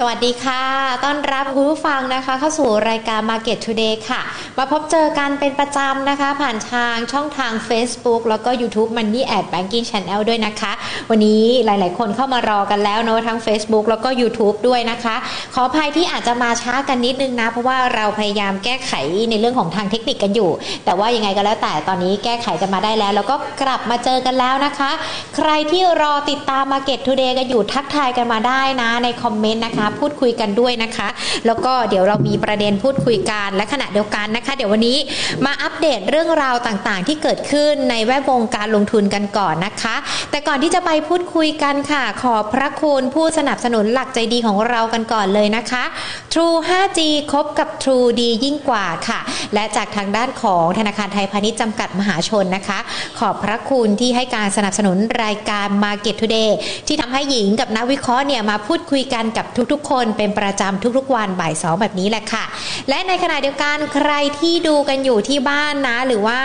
สวัสดีค่ะ ต้อนรับคุณผู้ฟังนะคะ เข้าสู่รายการ Market Today ค่ะ มาพบเจอกันเป็นประจำนะคะ ผ่านทางช่องทาง Facebook แล้วก็ YouTube Money at Banking Channel ด้วยนะคะ วันนี้หลายๆ คนเข้ามารอกันแล้วเนาะทั้ง Facebook แล้วก็ YouTube ด้วยนะคะ ขออภัยที่อาจจะมาช้ากันนิดนึงนะ เพราะว่าเราพยายามแก้ไขในเรื่องของทางเทคนิคกันอยู่ แต่ว่ายังไงก็แล้วแต่ตอนนี้แก้ไขกันมาได้แล้ว แล้วก็กลับมาเจอกันแล้วนะคะ ใครที่รอติดตาม Market Today กันอยู่ทักทายกันมาได้นะในคอมเมนต์นะคะพูดคุยกันด้วยนะคะ แล้วก็เดี๋ยวเรามีประเด็นพูดคุยกันและขณะเดียวกันนะคะ เดี๋ยววันนี้มาอัปเดตเรื่องราวต่างๆ ที่เกิดขึ้นในแวดวงการลงทุนกันก่อนนะคะ แต่ก่อนที่จะไปพูดคุยกันค่ะ ขอบพระคุณผู้สนับสนุนหลักใจดีของเรากันก่อนเลยนะคะ True 5G คบกับ True ดียิ่งกว่าค่ะ และจากทางด้านของธนาคารไทยพาณิชย์จำกัดมหาชนนะคะ ขอบพระคุณที่ให้การสนับสนุนรายการ Market Today ที่ทำให้หญิงกับนักวิเคราะห์เนี่ยมาพูดคุยกันกับทุกๆกคนเป็นประจำทุกๆ วันบ่ายสองแบบนี้แหละค่ะ และในขณะเดียวกันใครที่ดูกันอยู่ที่บ้านนะ หรือว่า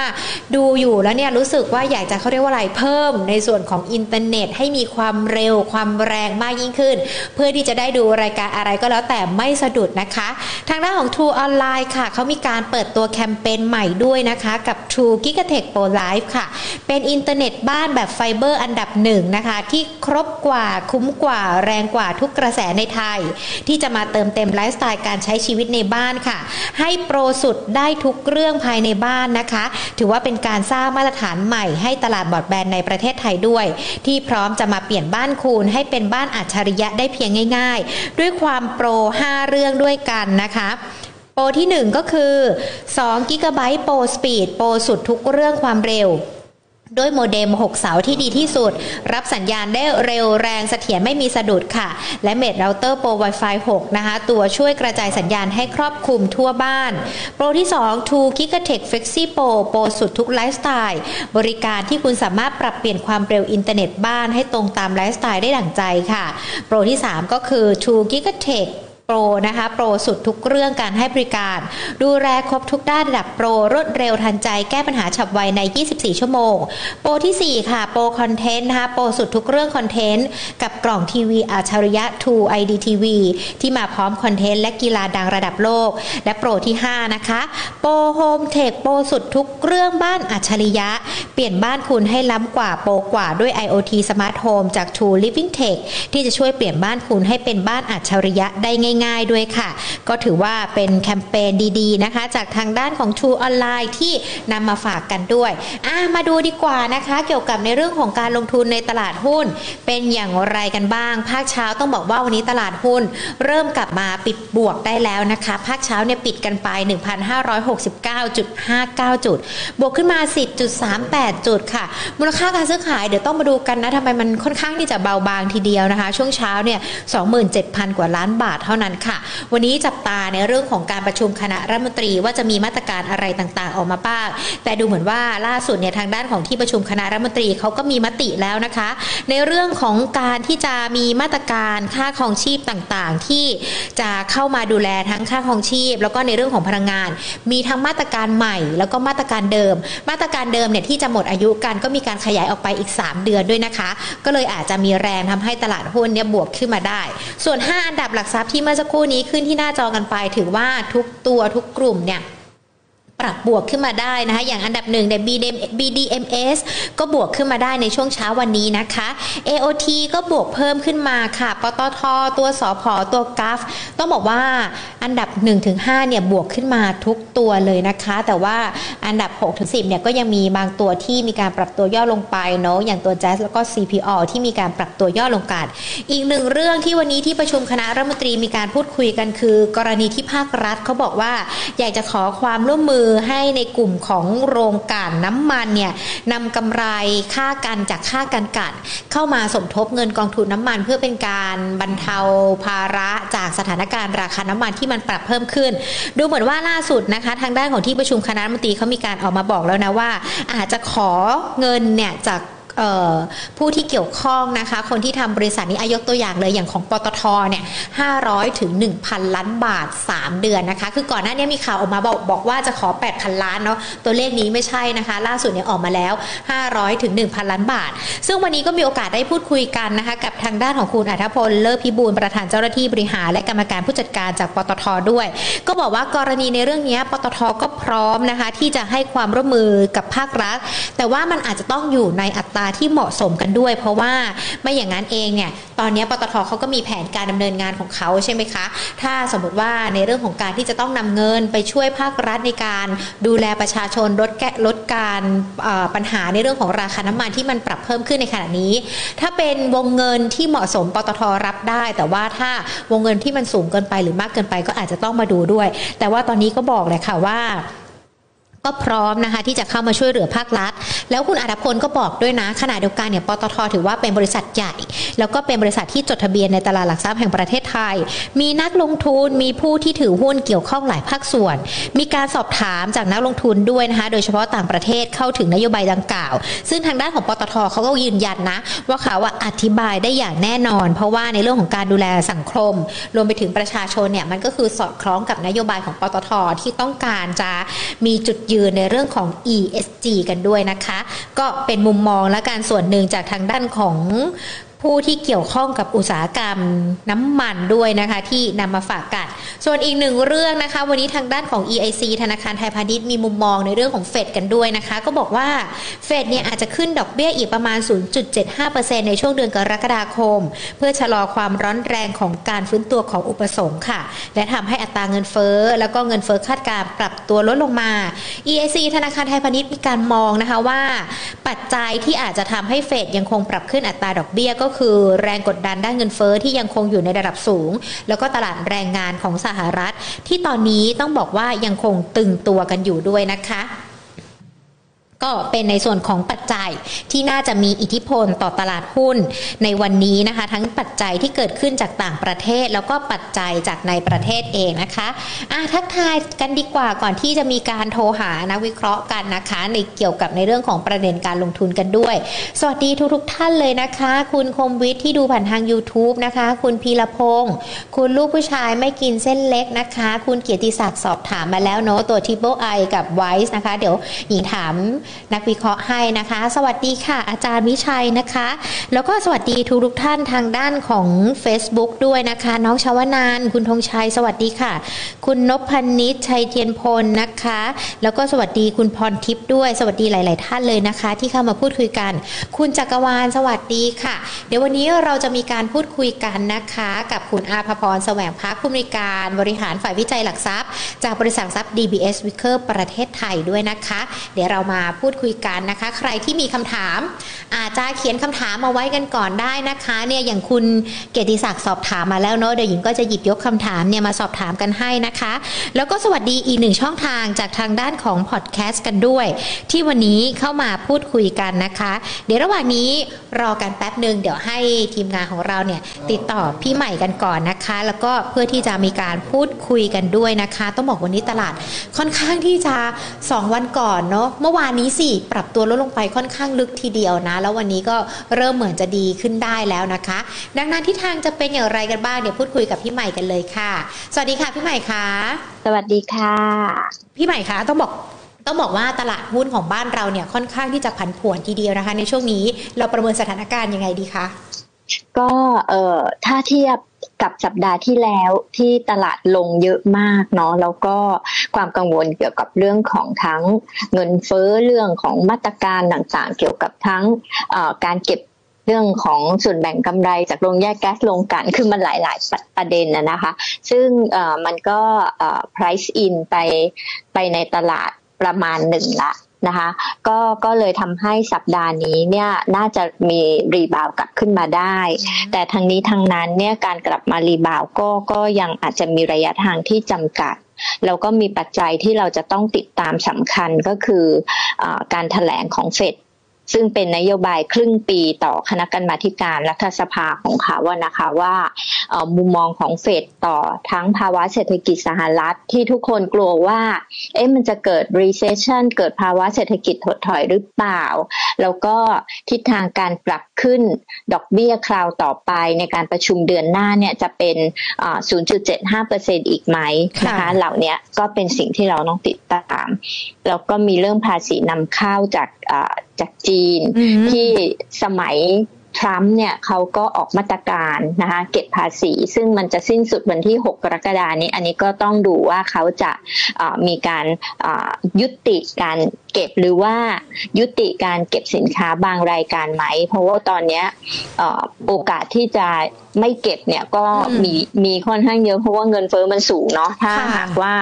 ดูอยู่แล้วเนี่ยรู้สึกว่าอยากจะเขาเรียกว่าอะไรเพิ่ม ในส่วนของอินเทอร์เน็ตให้มีความเร็วความแรงมากยิ่งขึ้น เพื่อที่จะได้ดูรายการอะไรก็แล้วแต่ไม่สะดุดนะคะ ทางด้านของ True Online ค่ะเขามีการเปิดตัวแคมเปญใหม่ด้วยนะคะกับ True Gigatech Pro Life ค่ะ เป็นอินเทอร์เน็ตบ้านแบบไฟเบอร์อันดับหนึ่งนะคะ ที่ครบกว่าคุ้มกว่าแรงกว่าทุกกระแสในไทยที่จะมาเติมเต็มไลฟ์สไตล์การใช้ชีวิตในบ้านค่ะ ให้ pro สุดได้ทุกเรื่องภายในบ้านนะคะ ถือว่าเป็นการสร้างมาตรฐานใหม่ให้ตลาดบอดแบนในประเทศไทยด้วย ที่พร้อมจะมาเปลี่ยนบ้านคุณให้เป็นบ้านอัจฉริยะได้เพียงง่าย ๆ ด้วยความ pro 5 เรื่องด้วยกันนะคะ pro ที่ 1 ก็คือ2 g b โปรสปีดโปรสุดทุกเรื่องความเร็ว ด้วยโมเด็ม 6 เสาที่ดีที่สุด รับสัญญาณได้เร็วแรงเสถียรไม่มีสะดุดค่ะ และ mesh router pro Wi-Fi 6 นะคะ ตัวช่วยกระจายสัญญาณให้ครอบคลุมทั่วบ้าน pro ที่ 2 True Gigatech Flexi Pro pro สุดทุกไลฟ์สไตล์ บริการที่คุณสามารถปรับเปลี่ยนความเร็วอินเทอร์เน็ตบ้านให้ตรงตามไลฟ์สไตล์ได้ดั่งใจค่ะ pro ที่ 3 ก็คือ True Gigatech รนะคะ pro สุดทุกเรื่องการให้บริการ ดูแลครบทุกด้านระดับ pro รวดเร็วทันใจแก้ปัญหาฉับไวใน 24 ชั่วโมง pro ที่ 4 ค่ะ pro content นะคะ pro สุดทุกเรื่อง content กับกล่องทีวีอัจฉริยะ True ID TV ที่มาพร้อม content และกีฬาดังระดับโลก และ pro ที่ 5 นะคะ pro home tech pro สุดทุกเรื่องบ้านอัจฉริยะ เปลี่ยนบ้านคุณให้ล้ำกว่า pro กว่าด้วย IoT Smart Home จาก True Living Tech ที่จะช่วยเปลี่ยนบ้านคุณให้เป็นบ้านอัจฉริยะได้ง่ายๆด้วยค่ะ ก็ถือว่าเป็นแคมเปญดีๆนะคะ จากทางด้านของ True Online ที่นำมาฝากกันด้วยอะมาดูดีกว่านะคะ เกี่ยวกับในเรื่องของการลงทุนในตลาดหุ้น เป็นอย่างไรกันบ้าง ภาคเช้าต้องบอกว่าวันนี้ตลาดหุ้น เริ่มกลับมาปิดบวกได้แล้วนะคะ ภาคเช้าเนี่ยปิดกันไป 1,569.59 จุด บวกขึ้นมา 10.38 จุดค่ะ มูลค่าการซื้อขายเดี๋ยวต้องมาดูกันนะทำไมมันค่อนข้างที่จะเบาบางทีเดียวนะคะ ช่วงเช้าเนี่ย 27,000 กว่าล้านบาทเท่านั้นค่ะ วันนี้จับตาในเรื่องของการประชุมคณะรัฐมนตรีว่าจะมีมาตรการอะไรต่างๆ ออกมาบ้าง แต่ดูเหมือนว่าล่าสุดเนี่ยทางด้านของที่ประชุมคณะรัฐมนตรีเขาก็มีมติแล้วนะคะ ในเรื่องของการที่จะมีมาตรการค่าครองชีพต่างๆ ที่จะเข้ามาดูแลทั้งค่าครองชีพ แล้วก็ในเรื่องของพลังงาน มีทั้งมาตรการใหม่ แล้วก็มาตรการเดิม มาตรการเดิมเนี่ยที่จะหมดอายุกันก็มีการขยายออกไปอีก 3 เดือนด้วยนะคะ ก็เลยอาจจะมีแรงทำให้ตลาดหุ้นเนี่ยบวกขึ้นมาได้ ส่วน 5 อันดับหลักทรัพย์ที่เมื่อสักครู่นี้ขึ้นที่หน้าจอกันไป ถือว่าทุกตัวทุกกลุ่มเนี่ย ปรับบวกขึ้นมาได้นะคะอย่างอันดับหนึ่งเนี่ย BDMs ก็บวกขึ้นมาได้ในช่วงเช้าวันนี้นะคะ AOT ก็บวกเพิ่มขึ้นมาค่ะปตทตัวสอพอตัวกัฟต้องบอกว่าอันดับ 1-5เนี่ยบวกขึ้นมาทุกตัวเลยนะคะ แต่ว่าอันดับ 6-10เนี่ยก็ยังมีบางตัวที่มีการปรับตัวย่อลงไปเนาะอย่างตัว Jazz แล้วก็ CPO ที่มีการปรับตัวย่อลงกันอีกหนึ่งเรื่องที่วันนี้ที่ประชุมคณะรัฐมนตรีมีการพูดคุยกันคือ กรณีที่ภาครัฐเขาบอกว่าอยากจะขอความร่วมมือให้ในกลุ่มของโรงกลั่นน้ำมันเนี่ยนำกำไรค่ากันจากค่ากันกัดเข้ามาสมทบเงินกองทุนน้ำมัน เพื่อเป็นการบรรเทาภาระจากสถานการณ์ราคาน้ำมันที่มันปรับเพิ่มขึ้น ดูเหมือนว่าล่าสุดนะคะ ทางด้านของที่ประชุมคณะรัฐมนตรีเขามีการออกมาบอกแล้วนะว่า อาจจะขอเงินเนี่ยจาก ผู้ที่เกี่ยวข้องนะคะ คนที่ทำบริษัทนี้อายกตัวอย่างเลยอย่างของปตทเนี่ย500ถึง1,000ล้านบาท 3 เดือนนะคะ คือก่อนหน้านี้มีข่าวออกมาบอกบอกว่าจะขอ 8,000 ล้านเนาะตัวเลขนี้ไม่ใช่นะคะ ล่าสุดเนี่ยออกมาแล้ว 500ถึง1,000 ล้านบาท ซึ่งวันนี้ก็มีโอกาสได้พูดคุยกันนะคะกับทางด้านของคุณอัธพลเลิศพิบูลประธานเจ้าหน้าที่บริหารและกรรมการผู้จัดการจากปตทด้วย ก็บอกว่ากรณีในเรื่องนี้ปตทก็พร้อมนะคะที่จะให้ความร่วมมือกับภาครัฐ แต่ว่ามันอาจจะต้องอยู่ในอัตราที่เหมาะสมกันด้วย เพราะว่าไม่อย่างนั้นเองเนี่ยตอนนี้ปตทเขาก็มีแผนการดำเนินงานของเขาใช่ไหมคะ ถ้าสมมติว่าในเรื่องของการที่จะต้องนำเงินไปช่วยภาครัฐในการดูแลประชาชนลดแกลดการปัญหาในเรื่องของราคาน้ำมันที่มันปรับเพิ่มขึ้นในขณะนี้ ถ้าเป็นวงเงินที่เหมาะสมปตทรับได้ แต่ว่าถ้าวงเงินที่มันสูงเกินไปหรือมากเกินไปก็อาจจะต้องมาดูด้วย แต่ว่าตอนนี้ก็บอกเลยค่ะว่า ก็พร้อมนะคะที่จะเข้ามาช่วยเหลือภาครัฐ แล้วคุณอาภพลก็บอกด้วยนะขณะเดียวกันเนี่ยปตทถือว่าเป็นบริษัทใหญ่ แล้วก็เป็นบริษัทที่จดทะเบียนในตลาดหลักทรัพย์แห่งประเทศไทย มีนักลงทุนมีผู้ที่ถือหุ้นเกี่ยวข้องหลายภาคส่วน มีการสอบถามจากนักลงทุนด้วยนะคะโดยเฉพาะต่างประเทศเข้าถึงนโยบายดังกล่าว ซึ่งทางด้านของปตทเขาก็ยืนยันนะ ว่าเขาว่าอธิบายได้อย่างแน่นอน เพราะว่าในเรื่องของการดูแลสังคม รวมไปถึงประชาชนเนี่ยมันก็คือสอดคล้องกับนโยบายของปตทที่ต้องการจะมีจุดยืืนในเรื่องของ ESG กันด้วยนะคะ ก็เป็นมุมมองและการส่วนหนึ่งจากทางด้านของ ผู้ที่เกี่ยวข้องกับอุตสาหกรรมน้ำมันด้วยนะคะ ที่นำมาฝากกัน ส่วนอีกหนึ่งเรื่องนะคะ วันนี้ทางด้านของ EIC ธนาคารไทยพาณิชย์มีมุมมองในเรื่องของเฟดกันด้วยนะคะ ก็บอกว่าเฟดเนี่ยอาจจะขึ้นดอกเบี้ยอีกประมาณ 0.75%ในช่วงเดือนกรกฎาคม เพื่อชะลอความร้อนแรงของการฟื้นตัวของอุปสงค์ค่ะ และทำให้อัตราเงินเฟ้อแล้วก็เงินเฟ้อคาดการปรับตัวลดลงมา EIC ธนาคารไทยพาณิชย์มีการมองนะคะว่า ปัจจัยที่อาจจะทำให้เฟดยังคงปรับขึ้นอัตราดอกเบี้ยก็คือแรงกดดันด้านเงินเฟอ้อที่ยังคงอยู่ในระดับสูง แล้วก็ตลาดแรงงานของสหรัฐ ที่ตอนนี้ต้องบอกว่ายังคงตึงตัวกันอยู่ด้วยนะคะ ก็เป็นในส่วนของปัจจัยที่น่าจะมีอิทธิพลต่อตลาดหุ้นในวันนี้นะคะ ทั้งปัจจัยที่เกิดขึ้นจากต่างประเทศ แล้วก็ปัจจัยจากในประเทศเองนะคะอะทักทายกันดีกว่าก่อนที่จะมีการโทรหานักวิเคราะห์กันนะคะ ในเกี่ยวกับในเรื่องของประเด็นการลงทุนกันด้วย สวัสดีทุกท่านเลยนะคะ คุณคมวิทย์ที่ดูผ่านทาง YouTube นะคะ คุณพีรพงศ์คุณลูกผู้ชายไม่กินเส้นเล็กนะคะ คุณเกียรติศักดิ์สอบถามมาแล้วเนาะตัว Triple I กับ WICE นะคะ เดี๋ยวหญิงถามนักวิเคราะห์ให้นะคะ สวัสดีค่ะ อาจารย์วิชัยนะคะ แล้วก็สวัสดีทุกทุกท่านทางด้านของ Facebook ด้วยนะคะ น้องชาวนาน คุณธงชัยสวัสดีค่ะ คุณนพพนนิชชัยเทียนพลนะคะ แล้วก็สวัสดีคุณพรทิพย์ด้วย สวัสดีหลาย ๆ ท่านเลยนะคะ ที่เข้ามาพูดคุยกัน คุณจักรวาลสวัสดีค่ะ เดี๋ยววันนี้เราจะมีการพูดคุยกันนะคะ กับคุณอาภพรแสวงพักผู้มีการบริหารฝ่ายวิจัยหลักทรัพย์ จากบริษัททรัพย์ DBS Wicker ประเทศไทยด้วยนะคะ เดี๋ยวเรามาพูดคุยกันนะคะ ใครที่มีคำถาม อาจจะเขียนคำถามมาไว้กันก่อนได้นะคะเนี่ยอย่างคุณเกียรติศักดิ์สอบถามมาแล้วเนาะเดี๋ยวหญิงก็จะหยิบยกคำถามเนี่ยมาสอบถามกันให้นะคะ แล้วก็สวัสดีอีกหนึ่งช่องทางจากทางด้านของพอดแคสต์กันด้วย ที่วันนี้เข้ามาพูดคุยกันนะคะ เดี๋ยวระหว่างนี้รอกันแป๊บหนึ่งเดี๋ยวให้ทีมงานของเราเนี่ยติดต่อพี่ใหม่กันก่อนนะคะ แล้วก็เพื่อที่จะมีการพูดคุยกันด้วยนะคะ ต้องบอกวันนี้ตลาดค่อนข้างที่จะ 2 วันก่อนเนาะเมื่อวานนี้สิปรับตัวลดลงไปค่อนข้างลึกทีเดียวนะ แล้ววันนี้ก็เริ่มเหมือนจะดีขึ้นได้แล้วนะคะ ดังนั้นที่ทางจะเป็นอย่างไรกันบ้างเดี๋ยวพูดคุยกับพี่ใหม่กันเลยค่ะ สวัสดีค่ะพี่ใหม่คะสวัสดีค่ะ พี่ใหม่คะต้องบอกต้องบอกว่าตลาดหุ้นของบ้านเราเนี่ยค่อนข้างที่จะผันผวนทีเดียวนะคะ ในช่วงนี้เราประเมินสถานการณ์ยังไงดีคะก็เอ่อถ้าเทียบกับสัปดาห์ที่แล้วที่ตลาดลงเยอะมากเนาะแล้วก็ ความกังวลเกี่ยวกับเรื่องของทั้งเงินเฟ้อเรื่องของมาตรการต่างๆ เกี่ยวกับทั้งการเก็บเรื่องของส่วนแบ่งกำไรจากโรงแยกแก๊สลงกันคือมันหลาย ๆ ประเด็นนะนะคะ ซึ่งมันก็ price in ไปไปในตลาดประมาณหนึ่งละนะคะก็ก็เลยทำให้สัปดาห์นี้เนี่ยน่าจะมี rebound กลับขึ้นมาได้ แต่ทั้งนี้ทั้งนั้นเนี่ยการกลับมา rebound ก็ก็ยังอาจจะมีระยะทางที่จำกัด แล้วก็มีปัจจัยที่เราจะต้องติดตามสำคัญก็คืออการแถลงของเฟด ซึ่งเป็นนโยบายครึ่งปีต่อคณะกรรมาการรัฐสภาของเขาว่านะคะว่ามุมมองของเฟดต่อทั้งภาวะเศรษฐกิจสหรัฐที่ทุกคนกลัวว่า เอ๊ะมันจะเกิด recession เกิดภาวะเศรษฐกิจถดถอยหรือเปล่า แล้วก็ทิศทางการปรับขึ้นดอกเบี้ยคราวต่อไปในการประชุมเดือนหน้าเนี่ยจะเป็น 0.75%อีกไหมนะคะเหล่านี้ก็เป็นสิ่งที่เราต้องติดตาม แล้วก็มีเรื่องภาษีนำเข้าจากจากจีนที่สมัยทรัมป์เนี่ยเขาก็ออกมาตรการนะคะเก็บภาษี ซึ่งมันจะสิ้นสุดวันที่ 6 กรกฎานี้ อันนี้ก็ต้องดูว่าเขาจะมีการยุติการเก็บหรือว่ายุติการเก็บสินค้าบางรายการไหม เพราะว่าตอนนี้โอกาสที่จะไม่เก็บเนี่ยก็มีมีค่อนข้างเยอะเพราะว่าเงินเฟอ้อมันสูงเนาะถ้าหากว่า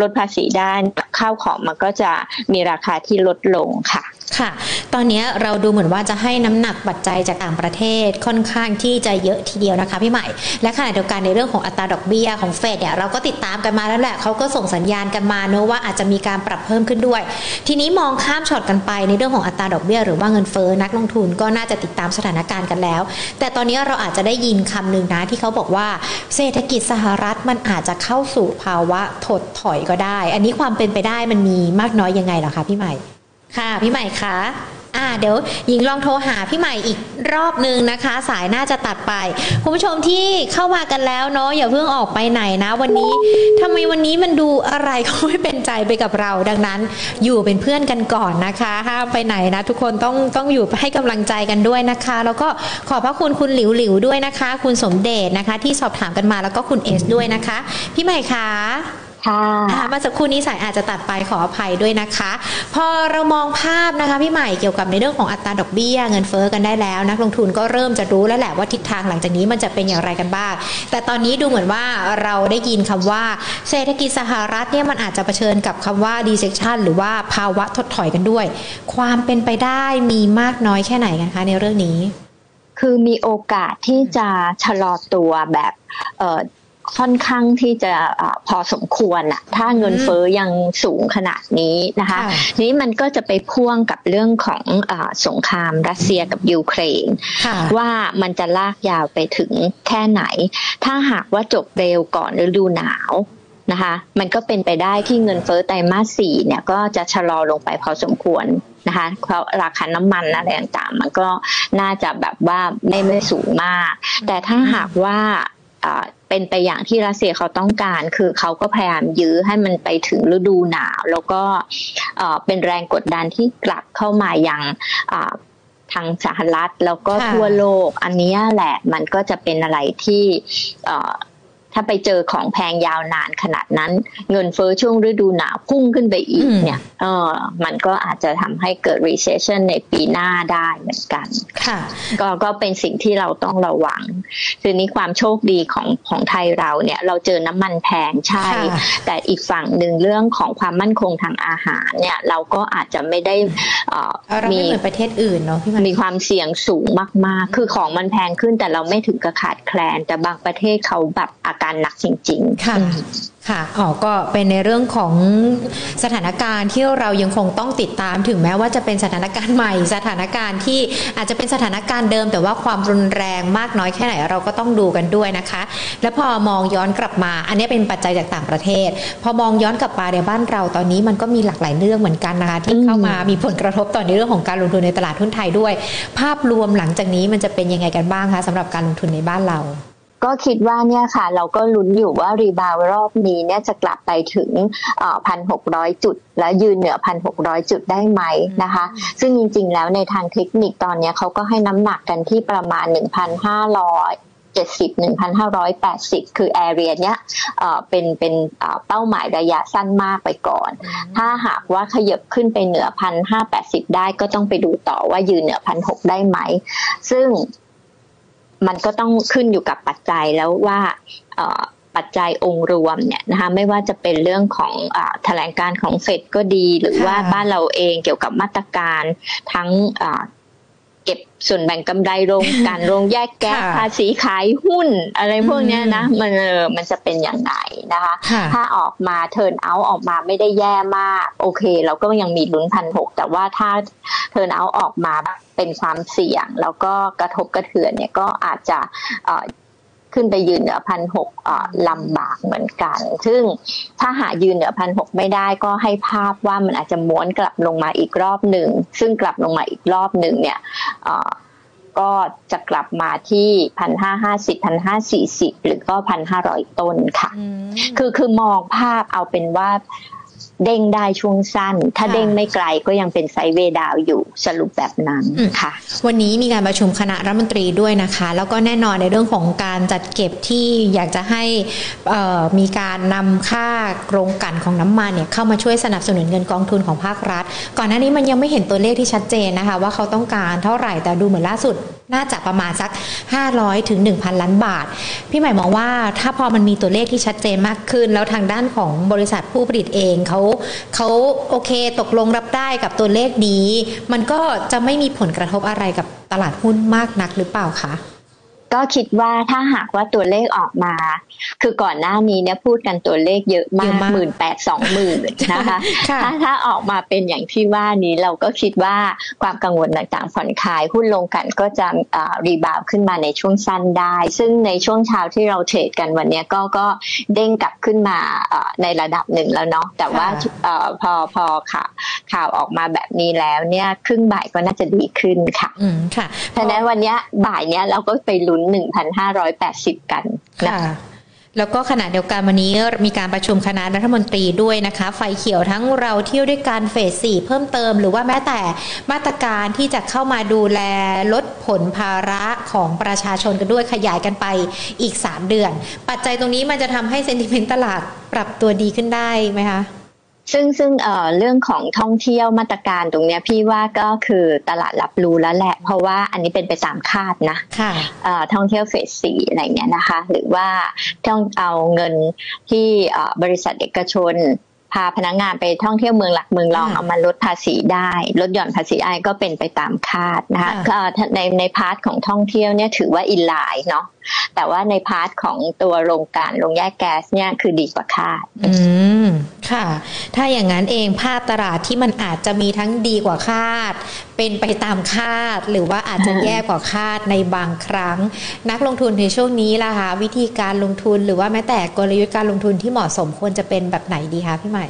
ลดภาษีได้ข้าวของมันก็จะมีราคาที่ลดลงค่ะ ค่ะ ตอนนี้เราดูเหมือนว่าจะให้น้ำหนักปัจจัยจากต่างประเทศค่อนข้างที่จะเยอะทีเดียวนะคะพี่ใหม่ และขณะเดียวกันในเรื่องของอัตราดอกเบี้ยของเฟดเนี่ยเราก็ติดตามกันมาแล้วแหละเขาก็ส่งสัญญาณกันมาเนอะว่าอาจจะมีการปรับเพิ่มขึ้นด้วย ทีนี้มองข้ามช็อตกันไปในเรื่องของอัตราดอกเบี้ยหรือว่าเงินเฟ้อนักลงทุนก็น่าจะติดตามสถานการณ์กันแล้ว แต่ตอนนี้เราอาจจะได้ยินคำหนึ่งนะที่เขาบอกว่าเศรษฐกิจสหรัฐมันอาจจะเข้าสู่ภาวะถดถอยก็ได้ อันนี้ความเป็นไปได้มันมีมากน้อยยังไงหรอคะพี่ใหม่ ค่ะพี่ใหม่คะอ่าเดี๋ยวหญิงลองโทรหาพี่ใหม่อีกรอบนึงนะคะ สายน่าจะตัดไปคุณผู้ชมที่เข้ามากันแล้วเนาะอย่าเพิ่งออกไปไหนนะ วันนี้ทำไมวันนี้มันดูอะไรก็ไม่เป็นใจไปกับเรา ดังนั้นอยู่เป็นเพื่อนกันก่อนนะคะห้ามไปไหนนะ ทุกคนต้องต้องอยู่ให้กำลังใจกันด้วยนะคะ แล้วก็ขอบพระคุณคุณหลิวหลิวด้วยนะคะ คุณสมเดชนะคะ ที่สอบถามกันมาแล้วก็คุณเอสด้วยนะคะ พี่ใหม่คะ ค่ะมาสักครู่นี้สายอาจจะตัดไปขออภัยด้วยนะคะ พอเรามองภาพนะคะพี่ใหม่เกี่ยวกับในเรื่องของอัตราดอกเบี้ย เงินเฟอ้อกันได้แล้ว นักลงทุนก็เริ่มจะรู้แล้วแหละว่าทิศทางหลังจากนี้มันจะเป็นอย่างไรกันบ้าง แต่ตอนนี้ดูเหมือนว่าเราได้ยินคำว่าเศรษฐกิจสหรัฐเนี่ยมันอาจจะเผชิญกับคำว่า recession หรือว่าภาวะถดถอยกันด้วย ความเป็นไปได้มีมากน้อยแค่ไหนกันคะในเรื่องนี้ คือมีโอกาสที่จะชะลอตัวแบบ ค่อนข้างที่จะอพอสมควรอะถ้าเงินเฟอ้อยังสูงขนาดนี้นะคะนี้มันก็จะไปพ่วงกับเรื่องของอสงครามรัสเซียกับยูเครน ว่ามันจะลากยาวไปถึงแค่ไหน ถ้าหากว่าจบเร็วก่อนฤดูหนาวนะคะมันก็เป็นไปได้ที่เงินเฟอ้อไตรมาสสี่เนี่ยก็จะชะลอลงไปพอสมควรนะคะเพราะราคาน้ำมันอะไรต่างๆมันก็น่าจะแบบว่าไม่ไม่สูงมาก แต่ถ้าหากว่า เป็นไปอย่างที่รัสเซียเขาต้องการ คือเขาก็พยายามยื้อให้มันไปถึงฤดูหนาว แล้วก็เป็นแรงกดดันที่กลับเข้ามาอย่างทางสหรัฐแล้วก็ทั่วโลก อันนี้แหละมันก็จะเป็นอะไรที่ ถ้าไปเจอของแพงยาวนานขนาดนั้น เงินเฟอ้อช่วงฤดูหนาวพุ่งขึ้นไปอีกเนี่ยเออมันก็อาจจะทำให้เกิด recession ในปีหน้าได้เหมือนกันค่ะก็ก็เป็นสิ่งที่เราต้องระวังทีนี้ความโชคดีของของไทยเราเนี่ย เราเจอน้ำมันแพงใช่ แต่อีกฝั่งหนึ่งเรื่องของความมั่นคงทางอาหารเนี่ยเราก็อาจจะไม่ได้มีเหมือนประเทศอื่นเนาะพี่มีความเสี่ยงสูงมาก ๆ คือของมันแพงขึ้นแต่เราไม่ถึงกับขาดแคลนแต่บางประเทศเขาแบบอาการหนักจริง ๆ ค่ะค่ะอ๋อก็เป็นในเรื่องของสถานการณ์ที่เรายังคงต้องติดตามถึงแม้ว่าจะเป็นสถานการณ์ใหม่ สถานการณ์ที่อาจจะเป็นสถานการณ์เดิม แต่ว่าความรุนแรงมากน้อยแค่ไหนเราก็ต้องดูกันด้วยนะคะ แล้วพอมองย้อนกลับมา อันนี้เป็นปัจจัยจากต่างประเทศ พอมองย้อนกลับมาในบ้านเราตอนนี้มันก็มีหลากหลายเรื่องเหมือนกันนะคะที่เข้ามามีผลกระทบต่อในเรื่องของการลงทุนในตลาดทุนไทยด้วย ภาพรวมหลังจากนี้มันจะเป็นยังไงกันบ้างคะสำหรับการลงทุนในบ้านเรา ก็คิดว่าเนี่ยค่ะ เราก็ลุ้นอยู่ว่ารีบาวรอบนี้เนี่ยจะกลับไปถึงพันหกร้อยจุด และยืนเหนือพันหกร้อยจุดได้ไหมนะคะ ซึ่งจริง ๆ แล้วในทางเทคนิคตอนนี้เขาก็ให้น้ำหนักกันที่ประมาณหนึ่งพันห้าร้อยเจ็ดสิบหนึ่งพันห้าร้อยแปดสิบคือแอเรียเนี้ยเป็นเป็นเป้าหมายระยะสั้นมากไปก่อน ถ้าหากว่าขยับขึ้นไปเหนือพันห้าแปดสิบได้ก็ต้องไปดูต่อว่ายืนเหนือพันหกได้ไหม ซึ่ง มันก็ต้องขึ้นอยู่กับปัจจัยแล้วว่าปัจจัยองค์รวมเนี่ยนะคะไม่ว่าจะเป็นเรื่องของอแถลงการของเฟดก็ดี หรือว่าบ้านเราเองเกี่ยวกับมาตรการทั้ง เก็บส่วนแบ่งกำไรโรงการโรงแยกแก๊สภาษีขายหุ้น อะไรพวกนี้นะมันเออมันจะเป็นอย่างไรนะคะ ถ้าออกมาเทิร์นเอาออกมาไม่ได้แย่มาก โอเค เราก็ยังมีลุ้นพันหกแต่ว่าถ้าเทิร์นเอาออกมาเป็นความเสี่ยง แล้วก็กระทบกระเทือนเนี่ยก็อาจจะ ขึ้นไปยืนเหนือพันหกลำบากเหมือนกัน ซึ่งถ้าหายืนเหนือพันหกไม่ได้ก็ให้ภาพว่ามันอาจจะม้วนกลับลงมาอีกรอบหนึ่ง ซึ่งกลับลงมาอีกรอบหนึ่งเนี่ยก็จะกลับมาที่พันห้าห้าสิบพันห้าสี่สิบหรือก็พันห้าร้อยต้นค่ะ คือคือมองภาพเอาเป็นว่า เด้งได้ช่วงสั้น ถ้าเด้งไม่ไกลก็ยังเป็นไซเวดาวอยู่สรุปแบบนั้นค่ะ วันนี้มีการประชุมคณะรัฐมนตรีด้วยนะคะ แล้วก็แน่นอนในเรื่องของการจัดเก็บที่อยากจะให้มีการนำค่าโรงกันของน้ำมันเนี่ยเข้ามาช่วยสนับสนุนเงินกองทุนของภาครัฐ ก่อนหน้านี้มันยังไม่เห็นตัวเลขที่ชัดเจนนะคะ ว่าเขาต้องการเท่าไหร่แต่ดูเหมือนล่าสุดน่าจะประมาณสัก 500ถึง1,000 ล้านบาท พี่ใหม่มองว่าถ้าพอมันมีตัวเลขที่ชัดเจนมากขึ้น แล้วทางด้านของบริษัทผู้ผลิตเองเขาเขาโอเคตกลงรับได้กับตัวเลขนี้ มันก็จะไม่มีผลกระทบอะไรกับตลาดหุ้นมากนักหรือเปล่าคะ ก็คิดว่าถ้าหากว่าตัวเลขออกมา คือก่อนหน้านี้เนี่ยพูดกันตัวเลขเยอะมากหมื่นแปดสองหมื่นนะคะถ้าถ้าออกมาเป็นอย่างที่ว่านี้เราก็คิดว่าความกังวลต่างๆผ่อนคลายหุ้นลงกันก็จะรีบาวขึ้นมาในช่วงสั้นได้ ซึ่งในช่วงเช้าที่เราเทรดกันวันนี้ก็ก็เด้งกลับขึ้นมาในระดับหนึ่งแล้วเนาะแต่ว่าพอพอข่าวข่าวออกมาแบบนี้แล้วเนี่ยครึ่งบ่ายก็น่าจะดีขึ้นค่ะอืมค่ะฉะนั้นวันนี้บ่ายเนี้ยเราก็ไปลุ้นหนึ่งพันห้าร้อยแปดสิบกันค่ะแล้วก็ขณะเดียวกันวันนี้มีการประชุมคณะรัฐมนตรีด้วยนะคะ ไฟเขียวทั้งเราเที่ยวด้วยการเฟสสี่เพิ่มเติม หรือว่าแม้แต่มาตรการที่จะเข้ามาดูแลลดผลภาระของประชาชนกันด้วยขยายกันไปอีก 3 เดือน ปัจจัยตรงนี้มันจะทำให้เซนติเมนต์ตลาดปรับตัวดีขึ้นได้ไหมคะ ซึ่งซึ่งเอ่อเรื่องของท่องเที่ยวมาตรการตรงเนี้ยพี่ว่าก็คือตลาดรับรู้แล้วแหละ เพราะว่าอันนี้เป็นไปตามคาดนะค่ะเอ่อท่องเที่ยวเฟสสี่อะไรเงี้ยนะคะ หรือว่าต้องเอาเงินที่บริษัทเอกชนพาพนักงานไปท่องเที่ยวเมืองหลักเมืองรองเอามาลดภาษีได้ลดหย่อนภาษีไอ้ก็เป็นไปตามคาดนะคะในใน part ของท่องเที่ยวเนี่ยถือว่า in line เนาะ แต่ว่าใน part ของตัวโรงกลั่นโรงแยกแก๊สเนี่ยคือดีกว่าคาด อืม ค่ะ ถ้าอย่างนั้นเองภาพตลาดที่มันอาจจะมีทั้งดีกว่าคาด เป็นไปตามคาด หรือว่าอาจจะแย่กว่าคาดในบางครั้ง นักลงทุนในช่วงนี้ล่ะคะวิธีการลงทุนหรือว่าแม้แต่กลยุทธ์การลงทุนที่เหมาะสมควรจะเป็นแบบไหนดีคะพี่ใหม่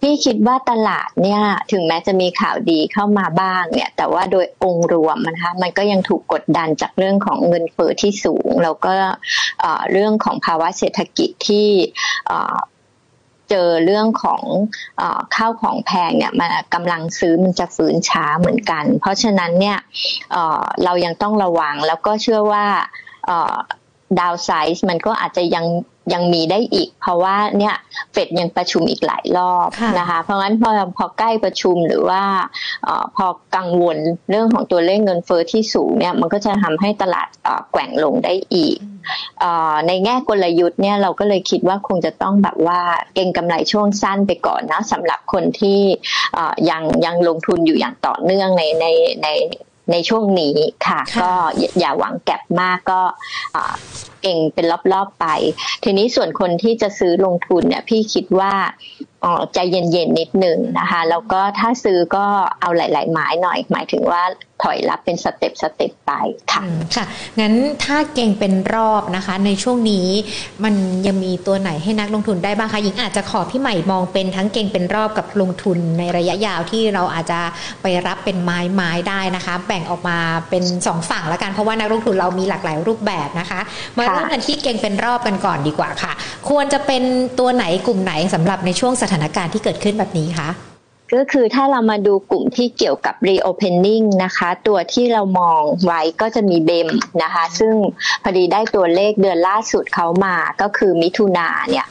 พี่คิดว่าตลาดเนี่ยถึงแม้จะมีข่าวดีเข้ามาบ้างเนี่ย แต่ว่าโดยองค์รวมนะคะมันก็ยังถูกกดดันจากเรื่องของเงินเฟ้อที่สูง แล้วก็เรื่องของภาวะเศรษฐกิจที่เจอเรื่องของข้าวของแพงเนี่ยมันกำลังซื้อมันจะฝืนช้าเหมือนกัน เพราะฉะนั้นเนี่ยเรายังต้องระวังแล้วก็เชื่อว่า ดาวไซส์มันก็อาจจะยังยังมีได้อีก เพราะว่าเนี่ยเฟดยังประชุมอีกหลายรอบนะคะเพราะงั้นพอพอใกล้ประชุมหรือว่าอพอกังวลเรื่องของตัวเลขเงินเฟอ้อที่สูงเนี่ยมันก็จะทำให้ตลาดแกว่งลงได้อีกอในแง่กลยุทธ์เนี่ยเราก็เลยคิดว่าคงจะต้องแบบว่าเก่งกำไรช่วงสั้นไปก่อนนะสำหรับคนที่ยังยังลงทุนอยู่อย่างต่อเนื่องในในใน ในช่วงนี้ค่ะ ก็อย่าหวัง gap มากก็เก็งเป็นรอบๆไป ทีนี้ส่วนคนที่จะซื้อลงทุนเนี่ยพี่คิดว่าใจเย็นๆนิดหนึ่งนะคะ แล้วก็ถ้าซื้อก็เอาหลายๆไม้หน่อย หมายถึงว่า ถอยรับเป็น step step ไปค่ะค่ะ งั้นถ้าเก็งเป็นรอบนะคะ ในช่วงนี้มันยังมีตัวไหนให้นักลงทุนได้บ้างคะหญิงอาจจะขอพี่ใหม่มองเป็นทั้งเก็งเป็นรอบกับลงทุนในระยะยาวที่เราอาจจะไปรับเป็นไม้ไม้ได้นะคะ แบ่งออกมาเป็นสองฝั่งล้วกันเพราะว่านักลงทุนเรามีหลากหลายรูปแบบนะคะมาเริ่มกันที่เก่งเป็นรอบกันก่อนดีกว่าค่ะ ควรจะเป็นตัวไหนกลุ่มไหนสำหรับในช่วงสถานการณ์ที่เกิดขึ้นแบบนี้คะ ก็คือถ้าเรามาดูกลุ่มที่เกี่ยวกับ reopening นะคะ ตัวที่เรามองไว้ก็จะมีเบมนะคะ ซึ่งพอดีได้ตัวเลขเดือนล่าสุดเขามาก็คือมิถุนาเนี่ย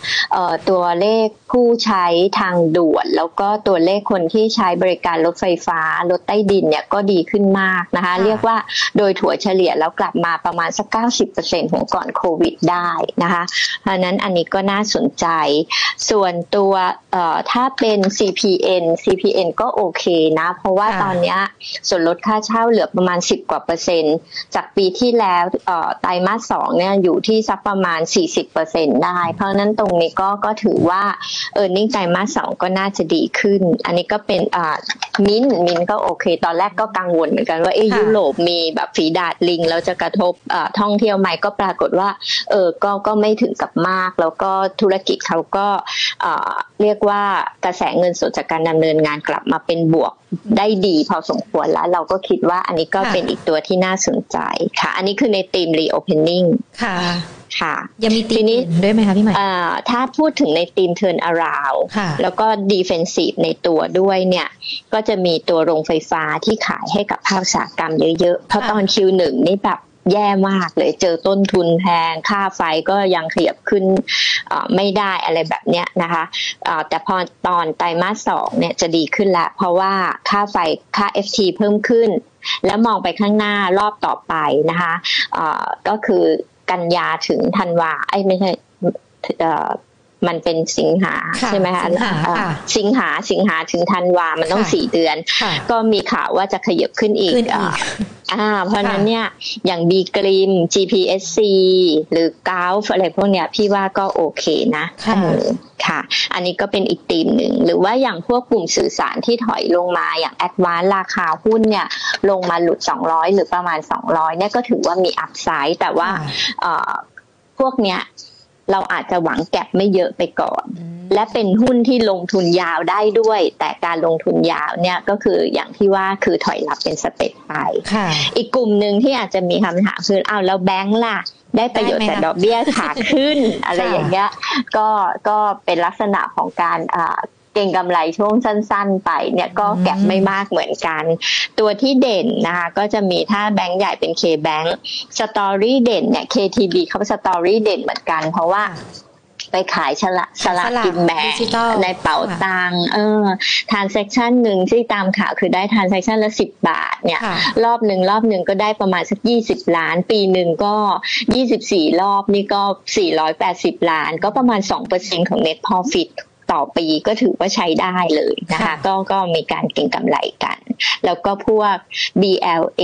ตัวเลขผู้ใช้ทางด่วน แล้วก็ตัวเลขคนที่ใช้บริการรถไฟฟ้ารถใต้ดินเนี่ยก็ดีขึ้นมากนะคะ เรียกว่าโดยถั่วเฉลี่ยแล้วกลับมาประมาณสัก 90%ของก่อนโควิดได้นะคะเพราะนั้นอันนี้ก็น่าสนใจ ส่วนตัวถ้าเป็น CPN CPN ก็โอเคนะ เพราะว่าตอนนี้ส่วนลดค่าเช่าเหลือประมาณ 10 กว่าเปอร์เซ็นต์ จากปีที่แล้วไตรมาสสองเนี่ยอยู่ที่สักประมาณ 40เปอร์เซ็นต์ได้ เพราะนั้นตรงนี้ก็ก็ถือว่าเออร์เน็งไตรมาสสองก็น่าจะดีขึ้น อันนี้ก็เป็นมินมินก็โอเค ตอนแรกก็กังวลเหมือนกันว่าเอยุโรปมีแบบฝีดาดลิงแล้วจะกระทบท่องเที่ยวไหมก็ปรากฏว่าเออก็ก็ไม่ถึงกับมาก แล้วก็ธุรกิจเขาก็เรียกว่ากระแสเงินสดจากการดำเนินงานกลับมาเป็นบวกได้ดีพอสมควรแล้ว เราก็คิดว่าอันนี้ก็เป็นอีกตัวที่น่าสนใจค่ะ อันนี้คือในทีม reopening ค่ะค่ะยังมีทีนี้ด้วยไหมคะพี่ใหม่ถ้าพูดถึงในทีม turn around แล้วก็ defensive ในตัวด้วยเนี่ย ก็จะมีตัวโรงไฟฟ้าที่ขายให้กับภาคอุตสาหกรรมเยอะๆ เพราะตอน Q1 นี่แบบ แย่มากเลย เจอต้นทุนแพงค่าไฟก็ยังขยับขึ้นไม่ได้อะไรแบบเนี้ยนะคะแต่พอตอนไตรมาสสองเนี่ยจะดีขึ้นละเพราะว่าค่าไฟค่า FT เพิ่มขึ้น แล้วมองไปข้างหน้ารอบต่อไปนะคะก็คือกันยาถึงธันวาไอ้ไม่ใช่มันเป็นสิงหาใช่ไหมคะสิงหาสิงหาถึงธันวามันต้องสี่เดือน ก็มีข่าวว่าจะขยับขึ้นอีก อ่าเพราะนั้นเนี่ยอย่างบีกริม GPSC หรือกาฟอะไรพวกเนี้ยพี่ว่าก็โอเคนะค่ะอันนี้ก็เป็นอีกตีมหนึ่ง หรือว่าอย่างพวกกลุ่มสื่อสารที่ถอยลงมาอย่าง Advance ราคาหุ้นเนี่ยลงมาหลุด 200 หรือประมาณ 200เนี่ยก็ถือว่ามี upside แต่ว่าพวกเนี้ย เราอาจจะหวัง gap ไม่เยอะไปก่อน และเป็นหุ้นที่ลงทุนยาวได้ด้วย แต่การลงทุนยาวเนี่ยก็คืออย่างที่ว่าคือถอยรับเป็น step ไป อีกกลุ่มหนึ่งที่อาจจะมีคำถามคือเอาแล้วแบงค์ล่ะได้ประโยชน์จากดอกเบี้ยขาขึ้น อะไรอย่างเงี้ยก็ก็เป็นลักษณะของการ เก็งกำไรช่วงสั้น ๆ ไปเนี่ยก็ gap ไม่มากเหมือนกัน ตัวที่เด่นนะคะก็จะมีถ้าแบงก์ใหญ่เป็น K-Bank story เด่นเนี่ย KTB เขา story เด่นเหมือนกัน เพราะว่าไปขายฉลากสลากกินแบ่งในเป๋าตังเออ transaction หนึ่งที่ตามข่าวคือได้ transaction ละสิบบาทเนี่ย รอบหนึ่งรอบหนึ่งก็ได้ประมาณสักยี่สิบล้าน ปีหนึ่งก็ยี่สิบสี่รอบนี่ก็สี่ร้อยแปดสิบล้าน ก็ประมาณสองเปอร์เซ็นของ net profit ต่อปีก็ถือว่าใช้ได้เลยนะคะก็ก็มีการเก็งกำไรกัน แล้วก็พวก BLA